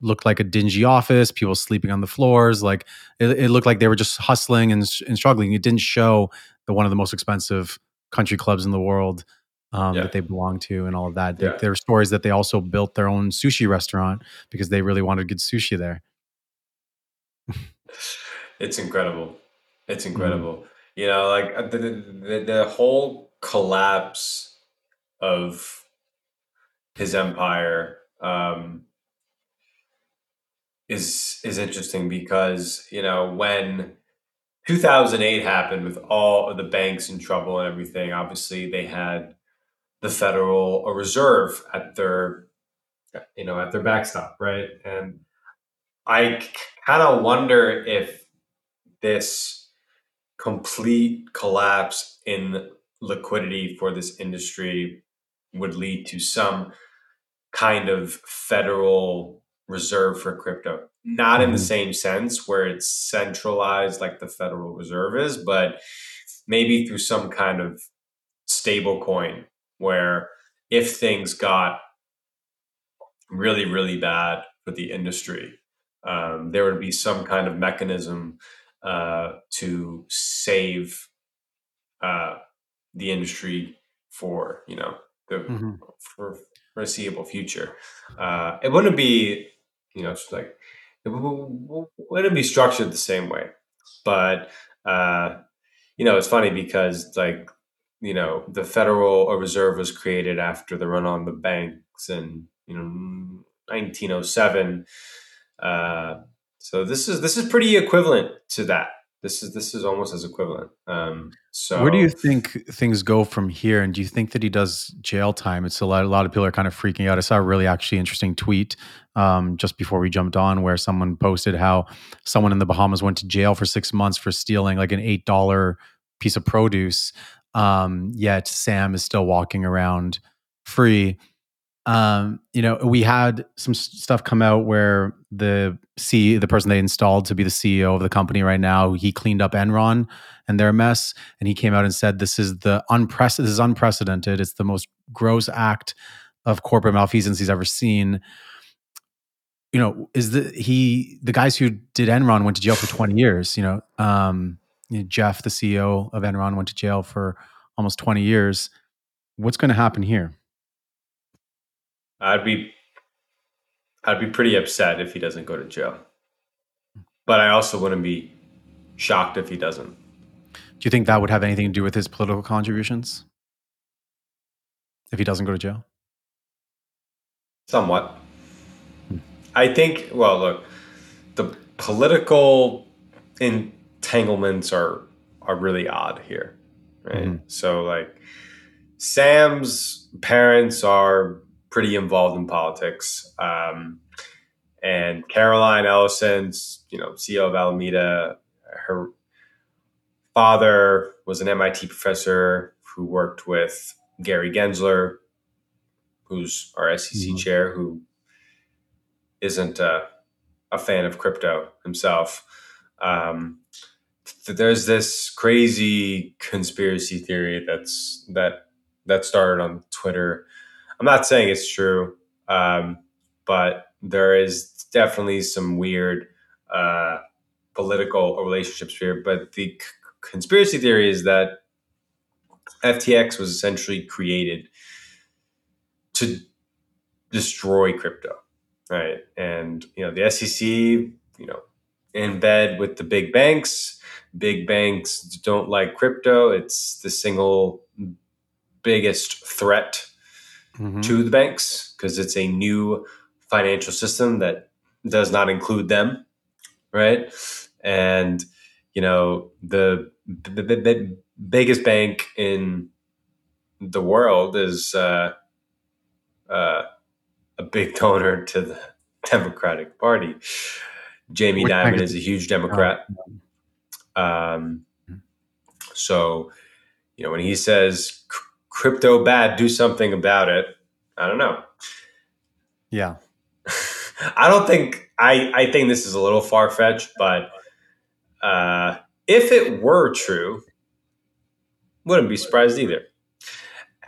Speaker 1: looked like a dingy office, people sleeping on the floors, like it, it looked like they were just hustling and, and struggling. It didn't show the one of the most expensive country clubs in the world um,
Speaker 2: Yeah.
Speaker 1: that they belong to and all of that. They-
Speaker 2: Yeah.
Speaker 1: There are stories that they also built their own sushi restaurant because they really wanted good sushi there.
Speaker 2: it's incredible. It's
Speaker 1: Mm-hmm.
Speaker 2: incredible. You know, like uh, the, the the whole collapse of his empire um, is is interesting because you know when 2008 happened with all of the banks in trouble and everything. Obviously, they had the Federal Reserve at their you know at their backstop, right? And I kind of wonder if this complete collapse in liquidity for this industry would lead to some kind of federal reserve for crypto. Not in the
Speaker 1: Mhm.
Speaker 2: same sense where it's centralized like the Federal Reserve is, but maybe through some kind of stable coin where if things got really, really bad for the industry, um, there would be some kind of mechanism uh, to save uh, the industry for you know the
Speaker 1: Mhm.
Speaker 2: for foreseeable future. Uh, it wouldn't be you know it's like it w- w- wouldn't be structured the same way, but uh, you know it's funny because like you know the Federal Reserve was created after the run on the banks in you know 1907. Uh, so this is this is pretty equivalent to that. This is this is almost as equivalent. Um, so
Speaker 1: Where do you think things go from here? And do you think that he does jail time? It's a lot. A lot of people are kind of freaking out. I saw a really actually interesting tweet um, just before we jumped on, where someone posted how someone in the Bahamas went to jail for six months for stealing like an eight dollar piece of produce. Um, yet Sam is still walking around free. Um, you know, we had some stuff come out where the C, the person they installed to be the CEO of the company right now, he cleaned up Enron and their mess, and he came out and said, "This is the unprecedented. This is unprecedented. It's the most gross act of corporate malfeasance he's ever seen." You know, is the he the guys who did Enron went to jail for twenty years? You know, um, you know, Jeff, the CEO of Enron, went to jail for almost twenty years. What's going to happen here?
Speaker 2: I'd be I'd be pretty upset if he doesn't go to jail. But I also wouldn't be shocked if he doesn't.
Speaker 1: Do you think that would have anything to do with his political contributions? If he doesn't go to jail?
Speaker 2: Somewhat. I think well look, the political entanglements are are really odd here, right?
Speaker 1: Mhm.
Speaker 2: So like Sam's parents are pretty involved in politics. Um, and Caroline Ellison's, you know, CEO of Alameda, her father was an MIT professor who worked with Gary Gensler, who's our SEC
Speaker 1: Mhm.
Speaker 2: chair, who isn't a, a fan of crypto himself. Um, th- there's this crazy conspiracy theory that's that that started on Twitter. I'm not saying it's true, um, but there is definitely some weird uh, political relationships here. But the c- conspiracy theory is that FTX was essentially created to destroy crypto, right? And you know the SEC, you know, in bed with the big banks. Big banks don't like crypto. It's the single biggest threat
Speaker 1: Mhm.
Speaker 2: to the banks because it's a new financial system that does not include them, right? And you know the, the, the, the biggest bank in the world is uh, uh, a big donor to the Democratic Party. Jamie
Speaker 1: Which
Speaker 2: Dimon
Speaker 1: is
Speaker 2: a huge Democrat. Um, so, you know, when he says "C- crypto bad, do something about it. I don't know.
Speaker 1: Yeah.
Speaker 2: I don't think I. I think this is a little far fetched, but uh, if it were true, wouldn't be surprised either.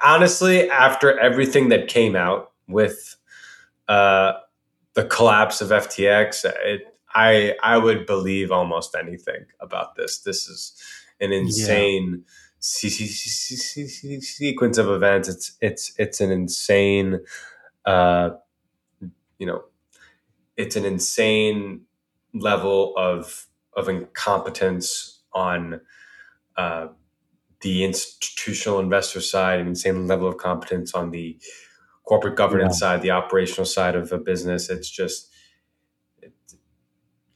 Speaker 2: Honestly, after everything that came out with uh, the collapse of FTX, it, I I would believe almost anything about this. This is an insane se- sequence of events. It's it's it's an insane, uh, you know, it's an insane level of of incompetence on uh, the institutional investor side, an insane level of competence on the corporate governance side, the operational side of a business. It's just,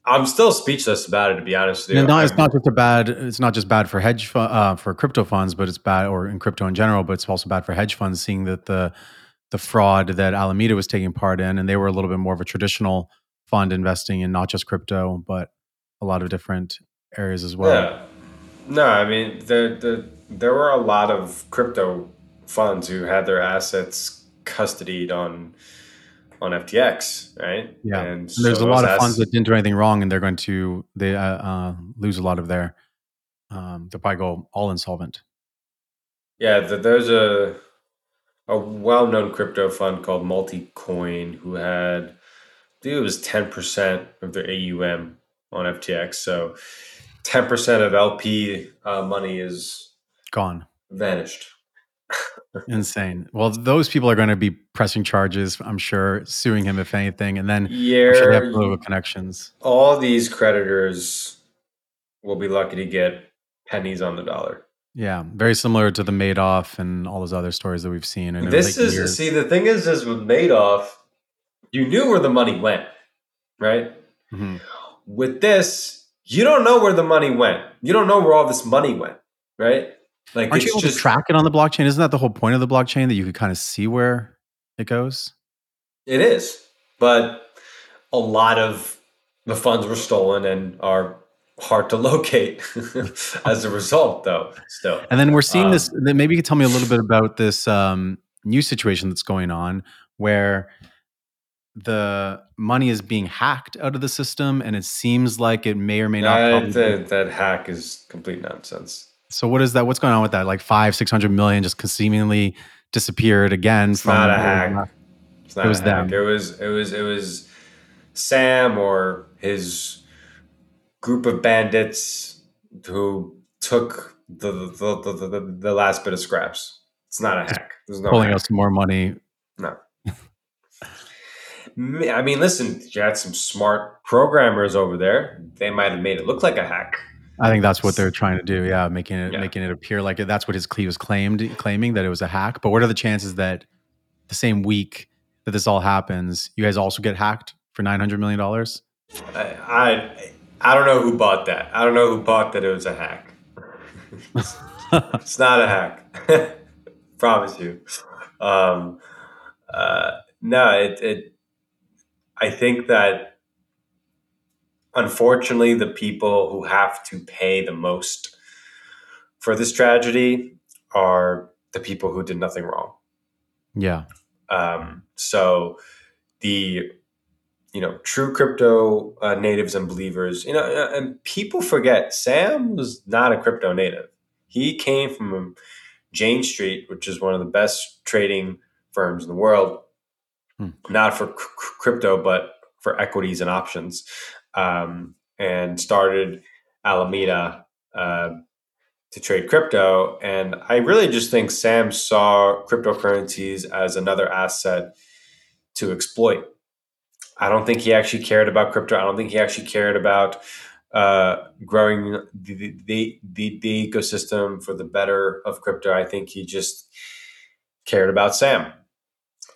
Speaker 2: I'm still speechless about it, to be honest with you.
Speaker 1: Not, it's not just a bad. It's not just bad for hedge fu- uh, for crypto funds, but it's bad or in crypto in general. But it's also bad for hedge funds, seeing that the the fraud that Alameda was taking part in, and they were a little bit more of a traditional fund investing in not just crypto, but a lot of different areas as well.
Speaker 2: Yeah. No, I mean the the there were a lot of crypto funds who had their assets custodied on on FTX, right?
Speaker 1: Yeah.
Speaker 2: And,
Speaker 1: And there's
Speaker 2: so
Speaker 1: a lot of funds that didn't do anything wrong, and they're going to they uh, uh, lose a lot of their. Um, they'll probably go all insolvent.
Speaker 2: Yeah, th there's a a well-known crypto fund called Multicoin who had I think it was 10% of their AUM on FTX. So 10% of LP uh, money is
Speaker 1: Gone.
Speaker 2: vanished.
Speaker 1: Insane. Well, those people are going to be pressing charges, I'm sure, suing him if anything, and then
Speaker 2: Yeah,
Speaker 1: sure have political connections.
Speaker 2: all these creditors will be lucky to get pennies on the dollar.
Speaker 1: Yeah, very similar to the Madoff and all those other stories that we've seen. And
Speaker 2: This is
Speaker 1: years.
Speaker 2: see the thing is is with Madoff, you knew where the money went, right?
Speaker 1: Mhm.
Speaker 2: With this, you don't know where the money went. You don't know where all this money went, right? Like
Speaker 1: Aren't you able
Speaker 2: just
Speaker 1: to track it on the blockchain? Isn't that the whole point of the blockchain that you could kind of see where it goes?
Speaker 2: it is, but a lot of the funds were stolen and are hard to locate as a result, though. Still,
Speaker 1: And then we're seeing this.
Speaker 2: Um,
Speaker 1: then Maybe you could tell me a little bit about this um, new situation that's going on where the money is being hacked out of the system, and it seems like it may or may not.
Speaker 2: that, that, that hack is complete nonsense.
Speaker 1: So what is that? What's going on with that? Like five, six hundred million just seemingly disappeared again.
Speaker 2: It's not a hack. It's not
Speaker 1: It was
Speaker 2: a hack.
Speaker 1: them.
Speaker 2: It was it was it was Sam or his group of bandits who took the the, the, the, the, the last bit of scraps. It's not a hack. There's no
Speaker 1: Pulling
Speaker 2: hack.
Speaker 1: out some more money.
Speaker 2: No. I mean, listen, you had some smart programmers over there. They might have made it look like a hack.
Speaker 1: I think that's what they're trying to do. Yeah, making it
Speaker 2: Yeah.
Speaker 1: making it appear like it, that's what his he was claimed claiming that it was a hack. But what are the chances that the same week that this all happens, you guys also get hacked for nine hundred million dollars?
Speaker 2: I, I I don't know who bought that. I don't know who bought that. It was a hack. it's not a hack. Promise you. Um, uh, no, it, it. I think that unfortunately, the people who have to pay the most for this tragedy are the people who did nothing wrong.
Speaker 1: Yeah.
Speaker 2: Um, so the you know true crypto uh, natives and believers, you know, uh, and people forget Sam was not a crypto native. He came from Jane Street, which is one of the best trading firms in the world, hmm. not for crypto but for equities and options, um, and started Alameda. Uh, to trade crypto. And I really just think Sam saw cryptocurrencies as another asset to exploit. I don't think he actually cared about crypto. I don't think he actually cared about uh, growing the, the, the, the ecosystem for the better of crypto. I think he just cared about Sam.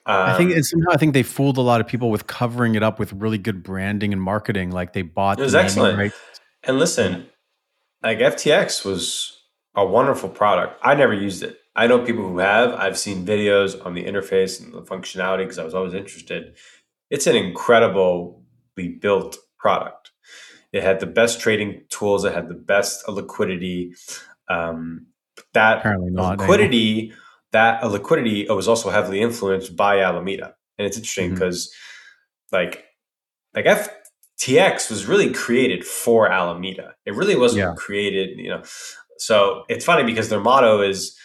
Speaker 1: Um, I think um, somehow I think they fooled a lot of people with covering it up with really good branding and marketing. Like they bought.
Speaker 2: It was excellent. And listen, like FTX was a wonderful product. I never used it. I know people who have. I've seen videos on the interface and the functionality because I was always interested. It's an incredibly built product. It had the best trading tools. It had the best liquidity. Um, that not, liquidity, that liquidity was also heavily influenced by Alameda, and it's interesting because, mm-hmm. like, like FTX was really created for Alameda. It really wasn't yeah. created, you know. So it's funny because their motto is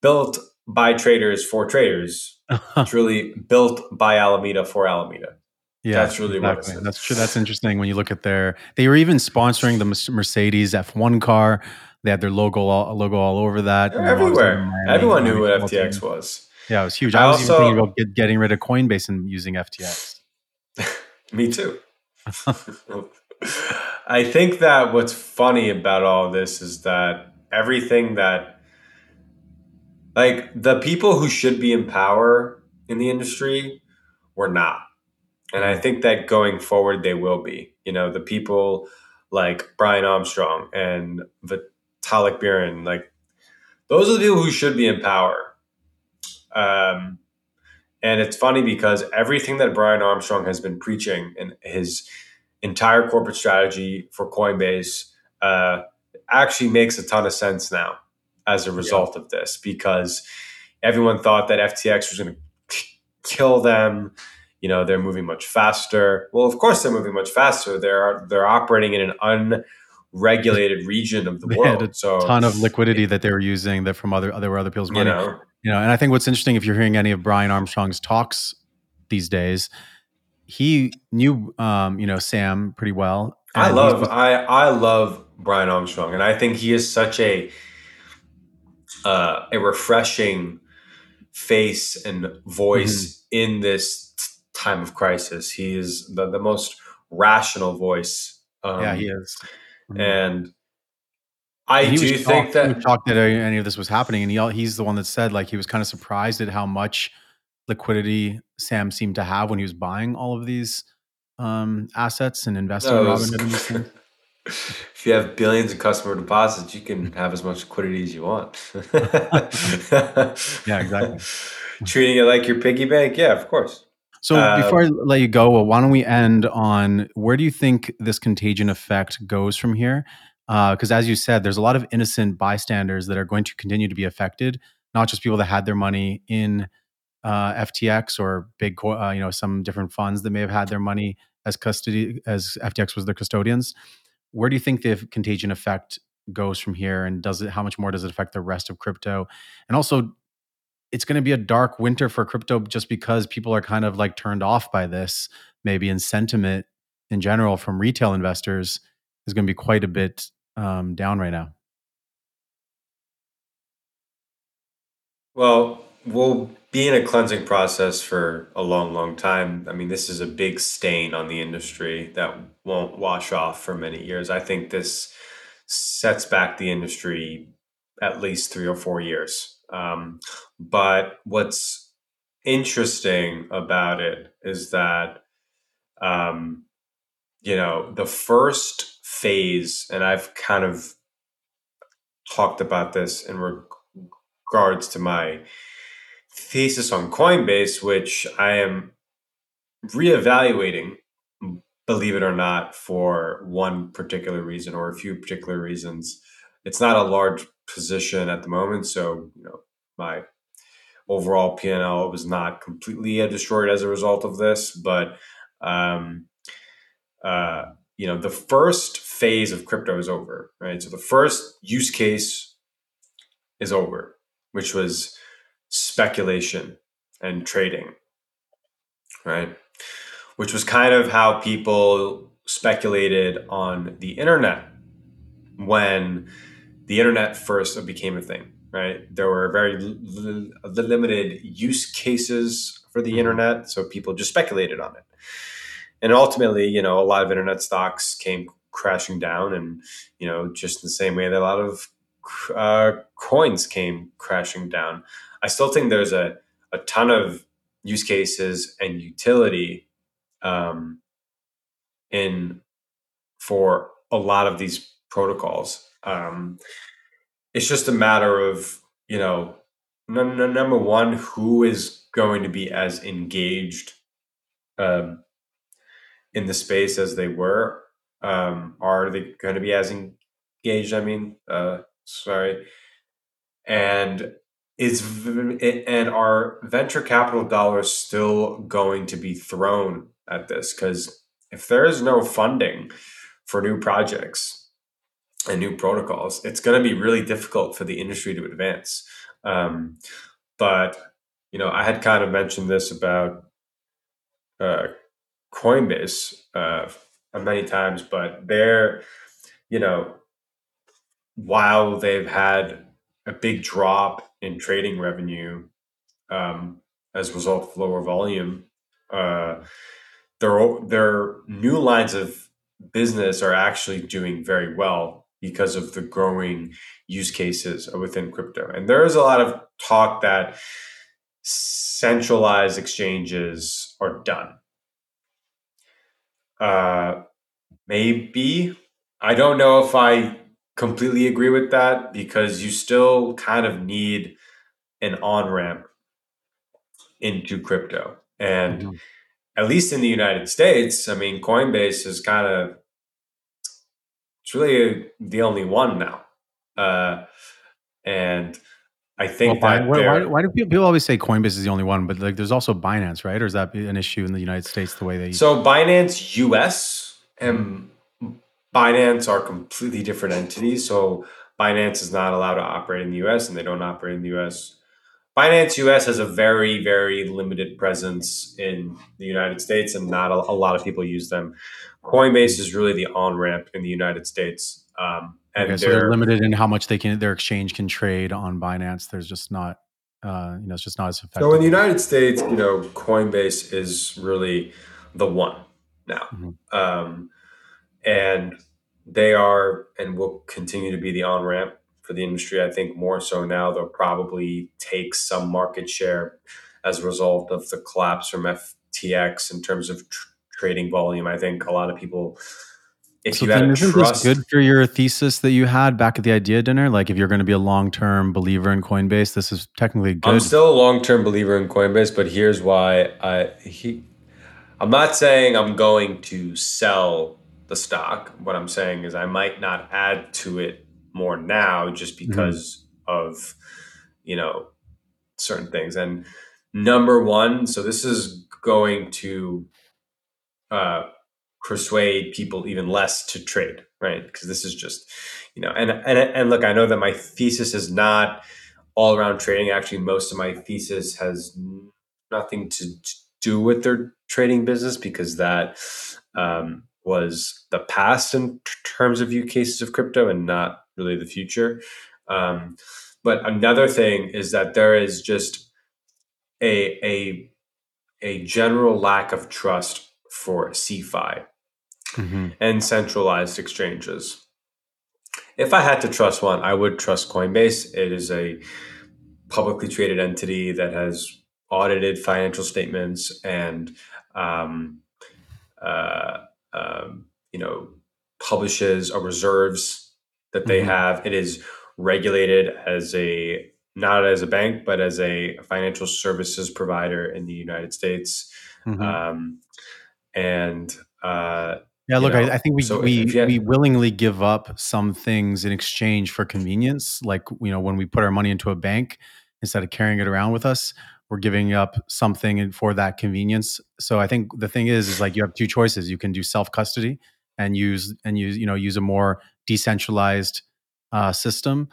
Speaker 2: built by traders for traders. it's really built by Alameda for Alameda. Yeah, that's really exactly.
Speaker 1: That's true. That's interesting when you look at their. They were even sponsoring the Mercedes F1 car. They had their logo all, logo all over that.
Speaker 2: everywhere. Everyone knew what FTX was.
Speaker 1: Yeah, it was huge. I, I was also, even thinking about get, getting rid of Coinbase and using FTX.
Speaker 2: Me too. I think that what's funny about all this is that everything that like the people who should be in power in the industry were not. And I mm-hmm. think that going forward they will be. You know, the people like Brian Armstrong and Vitalik Buterin, like those are the people who should be in power. Um, and it's funny because everything that Brian Armstrong has been preaching and his entire corporate strategy for Coinbase uh, actually makes a ton of sense now as a result yeah. of this because everyone thought that FTX was going to kill them. You know, they're moving much faster. Well, of course they're moving much faster. They're they're operating in an unregulated region of the
Speaker 1: they
Speaker 2: world.
Speaker 1: Had a so ton of liquidity that they were using that from other other other people's money. You know, you know, and I think what's interesting if you're hearing any of Brian Armstrong's talks these days, he knew um, you know Sam pretty well.
Speaker 2: I love I I love Brian Armstrong, and I think he is such a uh, a refreshing face and voice mm-hmm. in this time of crisis. He is the, the most rational voice.
Speaker 1: Um, yeah, he is,
Speaker 2: mm-hmm. and I do think that
Speaker 1: he was shocked that any of this was happening, and he he's the one that said like he was kind of surprised at how much liquidity Sam seemed to have when he was buying all of these um, assets and investing no, in Robinhood
Speaker 2: if you have billions of customer deposits, you can have as much liquidity as you want.
Speaker 1: yeah, exactly.
Speaker 2: Treating it like your piggy bank, yeah, of course.
Speaker 1: So um, before I let you go, why don't we end on where do you think this contagion effect goes from here? Because uh, as you said, there's a lot of innocent bystanders that are going to continue to be affected, not just people that had their money in uh, FTX or big, uh, you know, some different funds that may have had their money as custody as FTX was their custodians where do you think the contagion effect goes from here and does it how much more does it affect the rest of crypto and also it's going to be a dark winter for crypto just because people are kind of like turned off by this maybe in sentiment in general from retail investors is going to be quite a bit um, down right now
Speaker 2: well we'll be in a cleansing process for a long, long time. I mean, this is a big stain on the industry that won't wash off for many years. I think this sets back the industry at least three or four years. Um, but what's interesting about it is that um, you know, the first phase, and I've kind of talked about this in regards to my thesis on Coinbase, which I am reevaluating, believe it or not, for one particular reason or a few particular reasons. It's not a large position at the moment, so you know my overall PNL was not completely destroyed as a result of this, but um, uh, you know the first phase of crypto is over, right? So the first use case is over, which was speculation and trading, right? Which was kind of how people speculated on the internet when the internet first became a thing, right? There were very l- l- limited use cases for the mm-hmm. internet, so people just speculated on it. And ultimately, you know, a lot of internet stocks came crashing down, and you know, just the same way that a lot of uh, coins came crashing down. I still think there's a, a ton of use cases and utility um, in for a lot of these protocols. Um, it's just a matter of you know n- n- number one who is going to be as engaged um, in the space as they were. Um, are they going to be as engaged? I mean uh, sorry. And is and are venture capital dollars still going to be thrown at this? Because if there is no funding for new projects and new protocols it's going to be really difficult for the industry to advance um, but you know i had kind of mentioned this about uh, coinbase uh, many times but they're you know while they've had a big drop in trading revenue um, as a result of lower volume. Uh, their their new lines of business are actually doing very well because of the growing use cases within crypto. And there is a lot of talk that centralized exchanges are done. Uh, maybe I don't know if I completely agree with that because you still kind of need an on ramp into crypto. And mm-hmm. at least in the United States, I mean, Coinbase is kind of, it's really the only one now. Uh, and I think well, that
Speaker 1: why, why, why, do people, always say Coinbase is the only one? But like, there's also Binance, right? Or is that an issue in the United States the way they?
Speaker 2: So Binance US and Binance are completely different entities. So Binance is not allowed to operate in the US and they don't operate in the US. Binance US has a very, very limited presence in the United States and not a, a lot of people use them. Coinbase is really the on ramp in the United States. Um,
Speaker 1: and okay, so they're, they're, limited in how much they can, their exchange can trade on Binance. There's just not, uh, you know, it's just not as effective.
Speaker 2: So in the United States, you know, Coinbase is really the one now. Mm-hmm. Um, and they are and will continue to be the on ramp for the industry. I think more so now they'll probably take some market share as a result of the collapse from FTX in terms of tr- trading volume. I think a lot of people.
Speaker 1: If so you then isn't trust, this good for your thesis that you had back at the idea dinner? Like, if you're going to be a long term believer in Coinbase, this is technically good.
Speaker 2: I'm still a long term believer in Coinbase, but here's why I he. I'm not saying I'm going to sell the stock. What I'm saying is I might not add to it more now just mm-hmm. because mm-hmm. of, you know, certain things. And number one, so this is going to uh, persuade people even less to trade, right? Because this is just, you know, and and and look, I know that my thesis is not all around trading. Actually, most of my thesis has nothing to do with their trading business because that um, was the past in t- terms of use cases of crypto and not really the future. Um, but another thing is that there is just a a a general lack of trust for CeFi mm-hmm. and centralized exchanges. If I had to trust one, I would trust Coinbase. It is a publicly traded entity that has audited financial statements and um, uh, um, you know, publishes a reserves that they
Speaker 1: Mhm.
Speaker 2: have. It is regulated as a not as a bank, but as a financial services provider in the United States.
Speaker 1: Mhm.
Speaker 2: Um, and uh,
Speaker 1: Yeah, look, I, I think we
Speaker 2: so
Speaker 1: we
Speaker 2: if you had-
Speaker 1: we willingly give up some things in exchange for convenience. Like you know, when we put our money into a bank instead of carrying it around with us, we're giving up something for that convenience. So I think the thing is, is like you have two choices. You can do self custody and use and use you know use a more decentralized uh, system,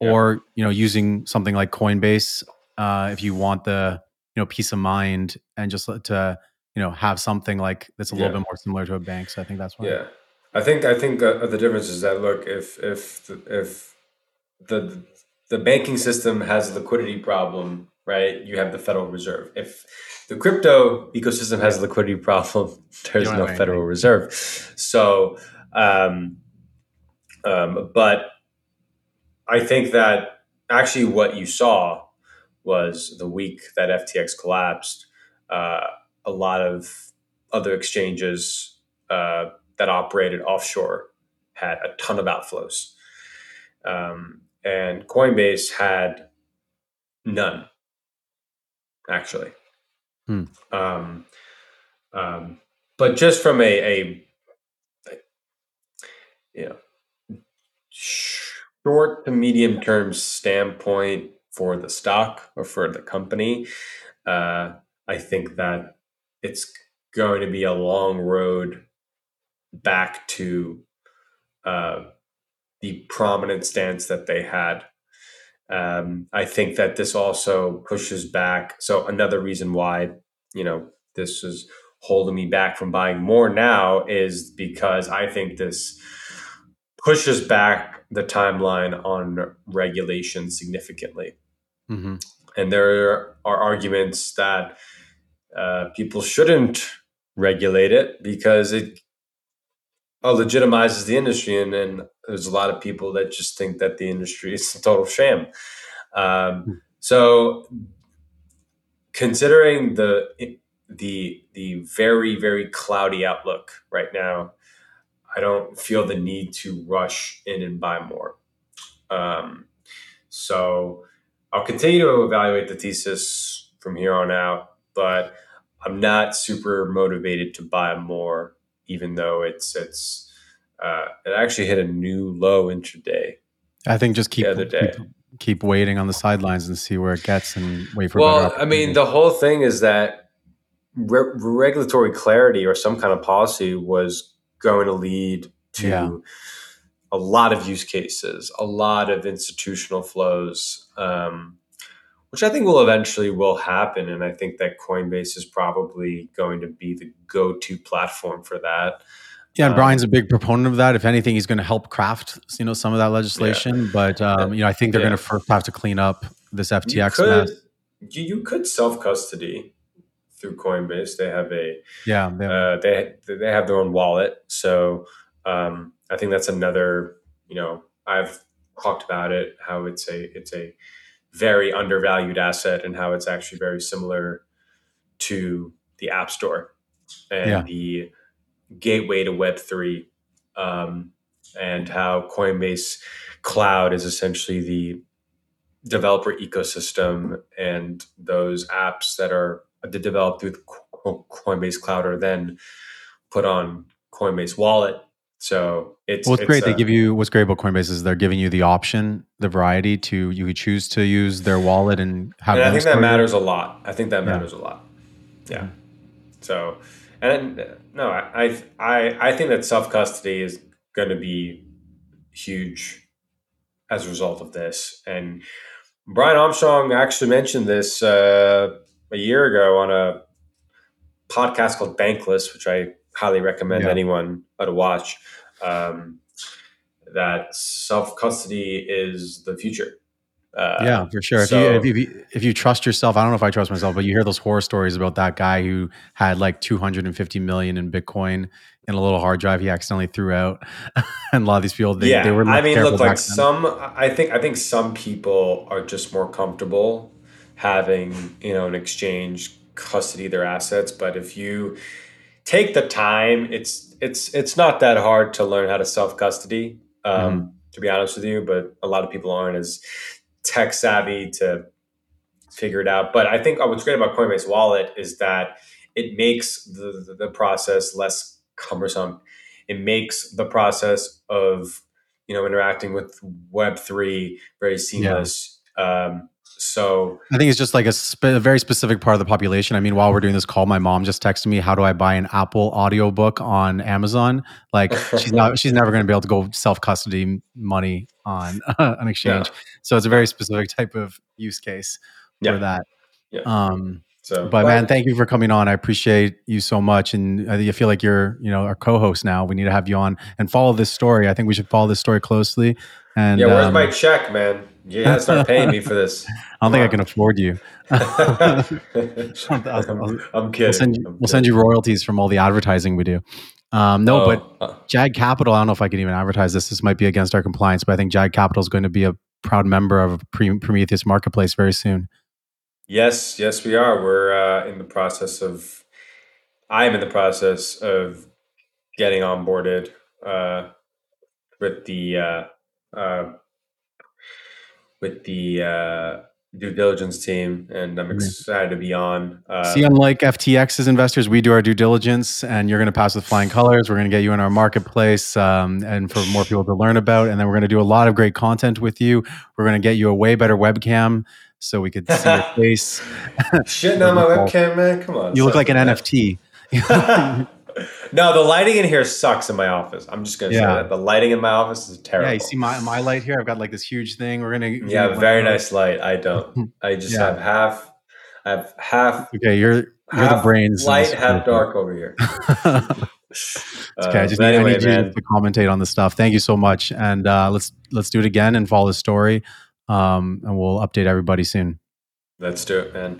Speaker 2: Yeah.
Speaker 1: or you know using something like Coinbase uh, if you want the you know peace of mind and just to you know have something like that's a little
Speaker 2: Yeah.
Speaker 1: bit more similar to a bank. So I think that's why.
Speaker 2: Yeah, I think I think uh, the difference is that look if if the- if the the banking system has a liquidity problem, right? You have the Federal Reserve. If the crypto ecosystem has a liquidity problem, there's no Federal. Reserve. So, um, um, but I think that actually what you saw was the week that FTX collapsed. Uh, a lot of other exchanges uh, that operated offshore had a ton of outflows. Um, and Coinbase had none, actually.
Speaker 1: Hmm.
Speaker 2: Um, um, but just from a, a, you know, short to medium term standpoint for the stock or for the company, uh, I think that it's going to be a long road back to uh, the prominent stance that they had. Um, I think that this also pushes back. So another reason why you know this is holding me back from buying more now is because I think this pushes back the timeline on regulation significantly.
Speaker 1: Hmm
Speaker 2: and there are arguments that uh, people shouldn't regulate it because it uh, legitimizes the industry, and, and there's a lot of people that just think that the industry is a total sham. Um, so, considering the the the very very cloudy outlook right now, I don't feel the need to rush in and buy more. Um, so I'll continue to evaluate the thesis from here on out, but I'm not super motivated to buy more, even though it's it's uh, it actually hit a new low intraday.
Speaker 1: I think just keep
Speaker 2: The other day.
Speaker 1: keep, keep waiting on the sidelines and see where it gets and wait for.
Speaker 2: Well, I mean, the whole thing is that re- regulatory clarity or some kind of policy was going to lead to
Speaker 1: Yeah.
Speaker 2: a lot of use cases, a lot of institutional flows, um, which I think will eventually will happen. And I think that Coinbase is probably going to be the go-to platform for that.
Speaker 1: Yeah, and
Speaker 2: Um,
Speaker 1: Brian's a big proponent of that. If anything, he's going to help craft, you know, some of that legislation. But um, you know, I think they're
Speaker 2: Yeah.
Speaker 1: going to first have to clean up this
Speaker 2: You
Speaker 1: FTX
Speaker 2: could,
Speaker 1: mess.
Speaker 2: you, you could self-custody through Coinbase. They have a
Speaker 1: Yeah, they-
Speaker 2: uh, they they have their own wallet. So um, I think that's another. You know, I've talked about it how it's a it's a very undervalued asset and how it's actually very similar to the App Store and
Speaker 1: Yeah.
Speaker 2: the gateway to Web three, um, and how Coinbase Cloud is essentially the developer ecosystem and those apps that are developed through the Coinbase Cloud are then put on Coinbase Wallet. So it's
Speaker 1: well, it's, great. they
Speaker 2: uh,
Speaker 1: give you what's great about Coinbase is they're giving you the option, the variety to you could choose to use their wallet and have.
Speaker 2: and I think that matters a lot. I think that
Speaker 1: Yeah.
Speaker 2: matters a lot. Yeah. So, and no, I I I think that self custody is going to be huge as a result of this. And Brian Armstrong actually mentioned this uh, a year ago on a podcast called Bankless, which I highly recommend
Speaker 1: Yeah.
Speaker 2: anyone to watch. Um, that self custody is the future. Uh,
Speaker 1: yeah, for sure. If,
Speaker 2: so-
Speaker 1: you, if, you, if you trust yourself, I don't know if I trust myself, but you hear those horror stories about that guy who had like 250 million in Bitcoin in a little hard drive he accidentally threw out, and a lot of these people they,
Speaker 2: yeah,
Speaker 1: they were
Speaker 2: I mean, look, like
Speaker 1: then.
Speaker 2: some. I think I think some people are just more comfortable having you know an exchange custody their assets, but if you take the time. It's it's it's not that hard to learn how to self custody. Um,
Speaker 1: Mm-hmm.
Speaker 2: To be honest with you, but a lot of people aren't as tech savvy to figure it out. But I think uh, what's great about Coinbase Wallet is that it makes the, the, the process less cumbersome. It makes the process of you know interacting with Web three very seamless. Um, so
Speaker 1: I think it's just like a, spe- a very specific part of the population. I mean, while we're doing this call, my mom just texted me, "How do I buy an Apple audiobook on Amazon?" Like she's not, she's never going to be able to go self custody money on an exchange.
Speaker 2: Yeah.
Speaker 1: So it's a very specific type of use case
Speaker 2: Yeah.
Speaker 1: for that.
Speaker 2: Yeah.
Speaker 1: Um,
Speaker 2: so
Speaker 1: but man, thank you for coming on. I appreciate you so much, and I feel like you're, you know, our co-host now. We need to have you on and follow this story. I think we should follow this story closely. And
Speaker 2: yeah, where's
Speaker 1: um,
Speaker 2: my check, man? You gotta start paying me for this.
Speaker 1: I don't think I can afford you.
Speaker 2: I'm, I'm kidding.
Speaker 1: We'll send you,
Speaker 2: I'm
Speaker 1: we'll send you royalties from all the advertising we do. Um, no,
Speaker 2: kidding.
Speaker 1: but
Speaker 2: Oh, uh,
Speaker 1: Jag Capital. I don't know if I can even advertise this. This might be against our compliance, but I think Jag Capital is going to be a proud member of Prometheus Marketplace very soon.
Speaker 2: yes, yes, we are. We're uh, in the process of. I am in the process of getting onboarded uh, with the uh, uh, with the uh, due diligence team, and I'm excited to be on. Uh,
Speaker 1: See, unlike FTX's investors, we do our due diligence, and you're going to pass with flying colors. We're going to get you in our marketplace, um, and for more people to learn about. And then we're going to do a lot of great content with you. We're going to get you a way better webcam so we could see your face.
Speaker 2: shitting on my webcam, man. Come on,
Speaker 1: You look like an. NFT.
Speaker 2: no, the lighting in here sucks in my office. I'm just gonna say that the lighting in my office is terrible.
Speaker 1: Yeah, you see my my light here. I've got like this huge thing. We're gonna
Speaker 2: Yeah, very nice light. I don't. I just
Speaker 1: Yeah.
Speaker 2: have half. I have half.
Speaker 1: Okay, you're you're the brains.
Speaker 2: Light, half dark over here.
Speaker 1: It's okay, I
Speaker 2: Uh,
Speaker 1: just need,
Speaker 2: anyway,
Speaker 1: I need you to commentate on this stuff. Thank you so much, and uh, let's let's do it again and follow the story, um, and we'll update everybody soon.
Speaker 2: Let's do it, man.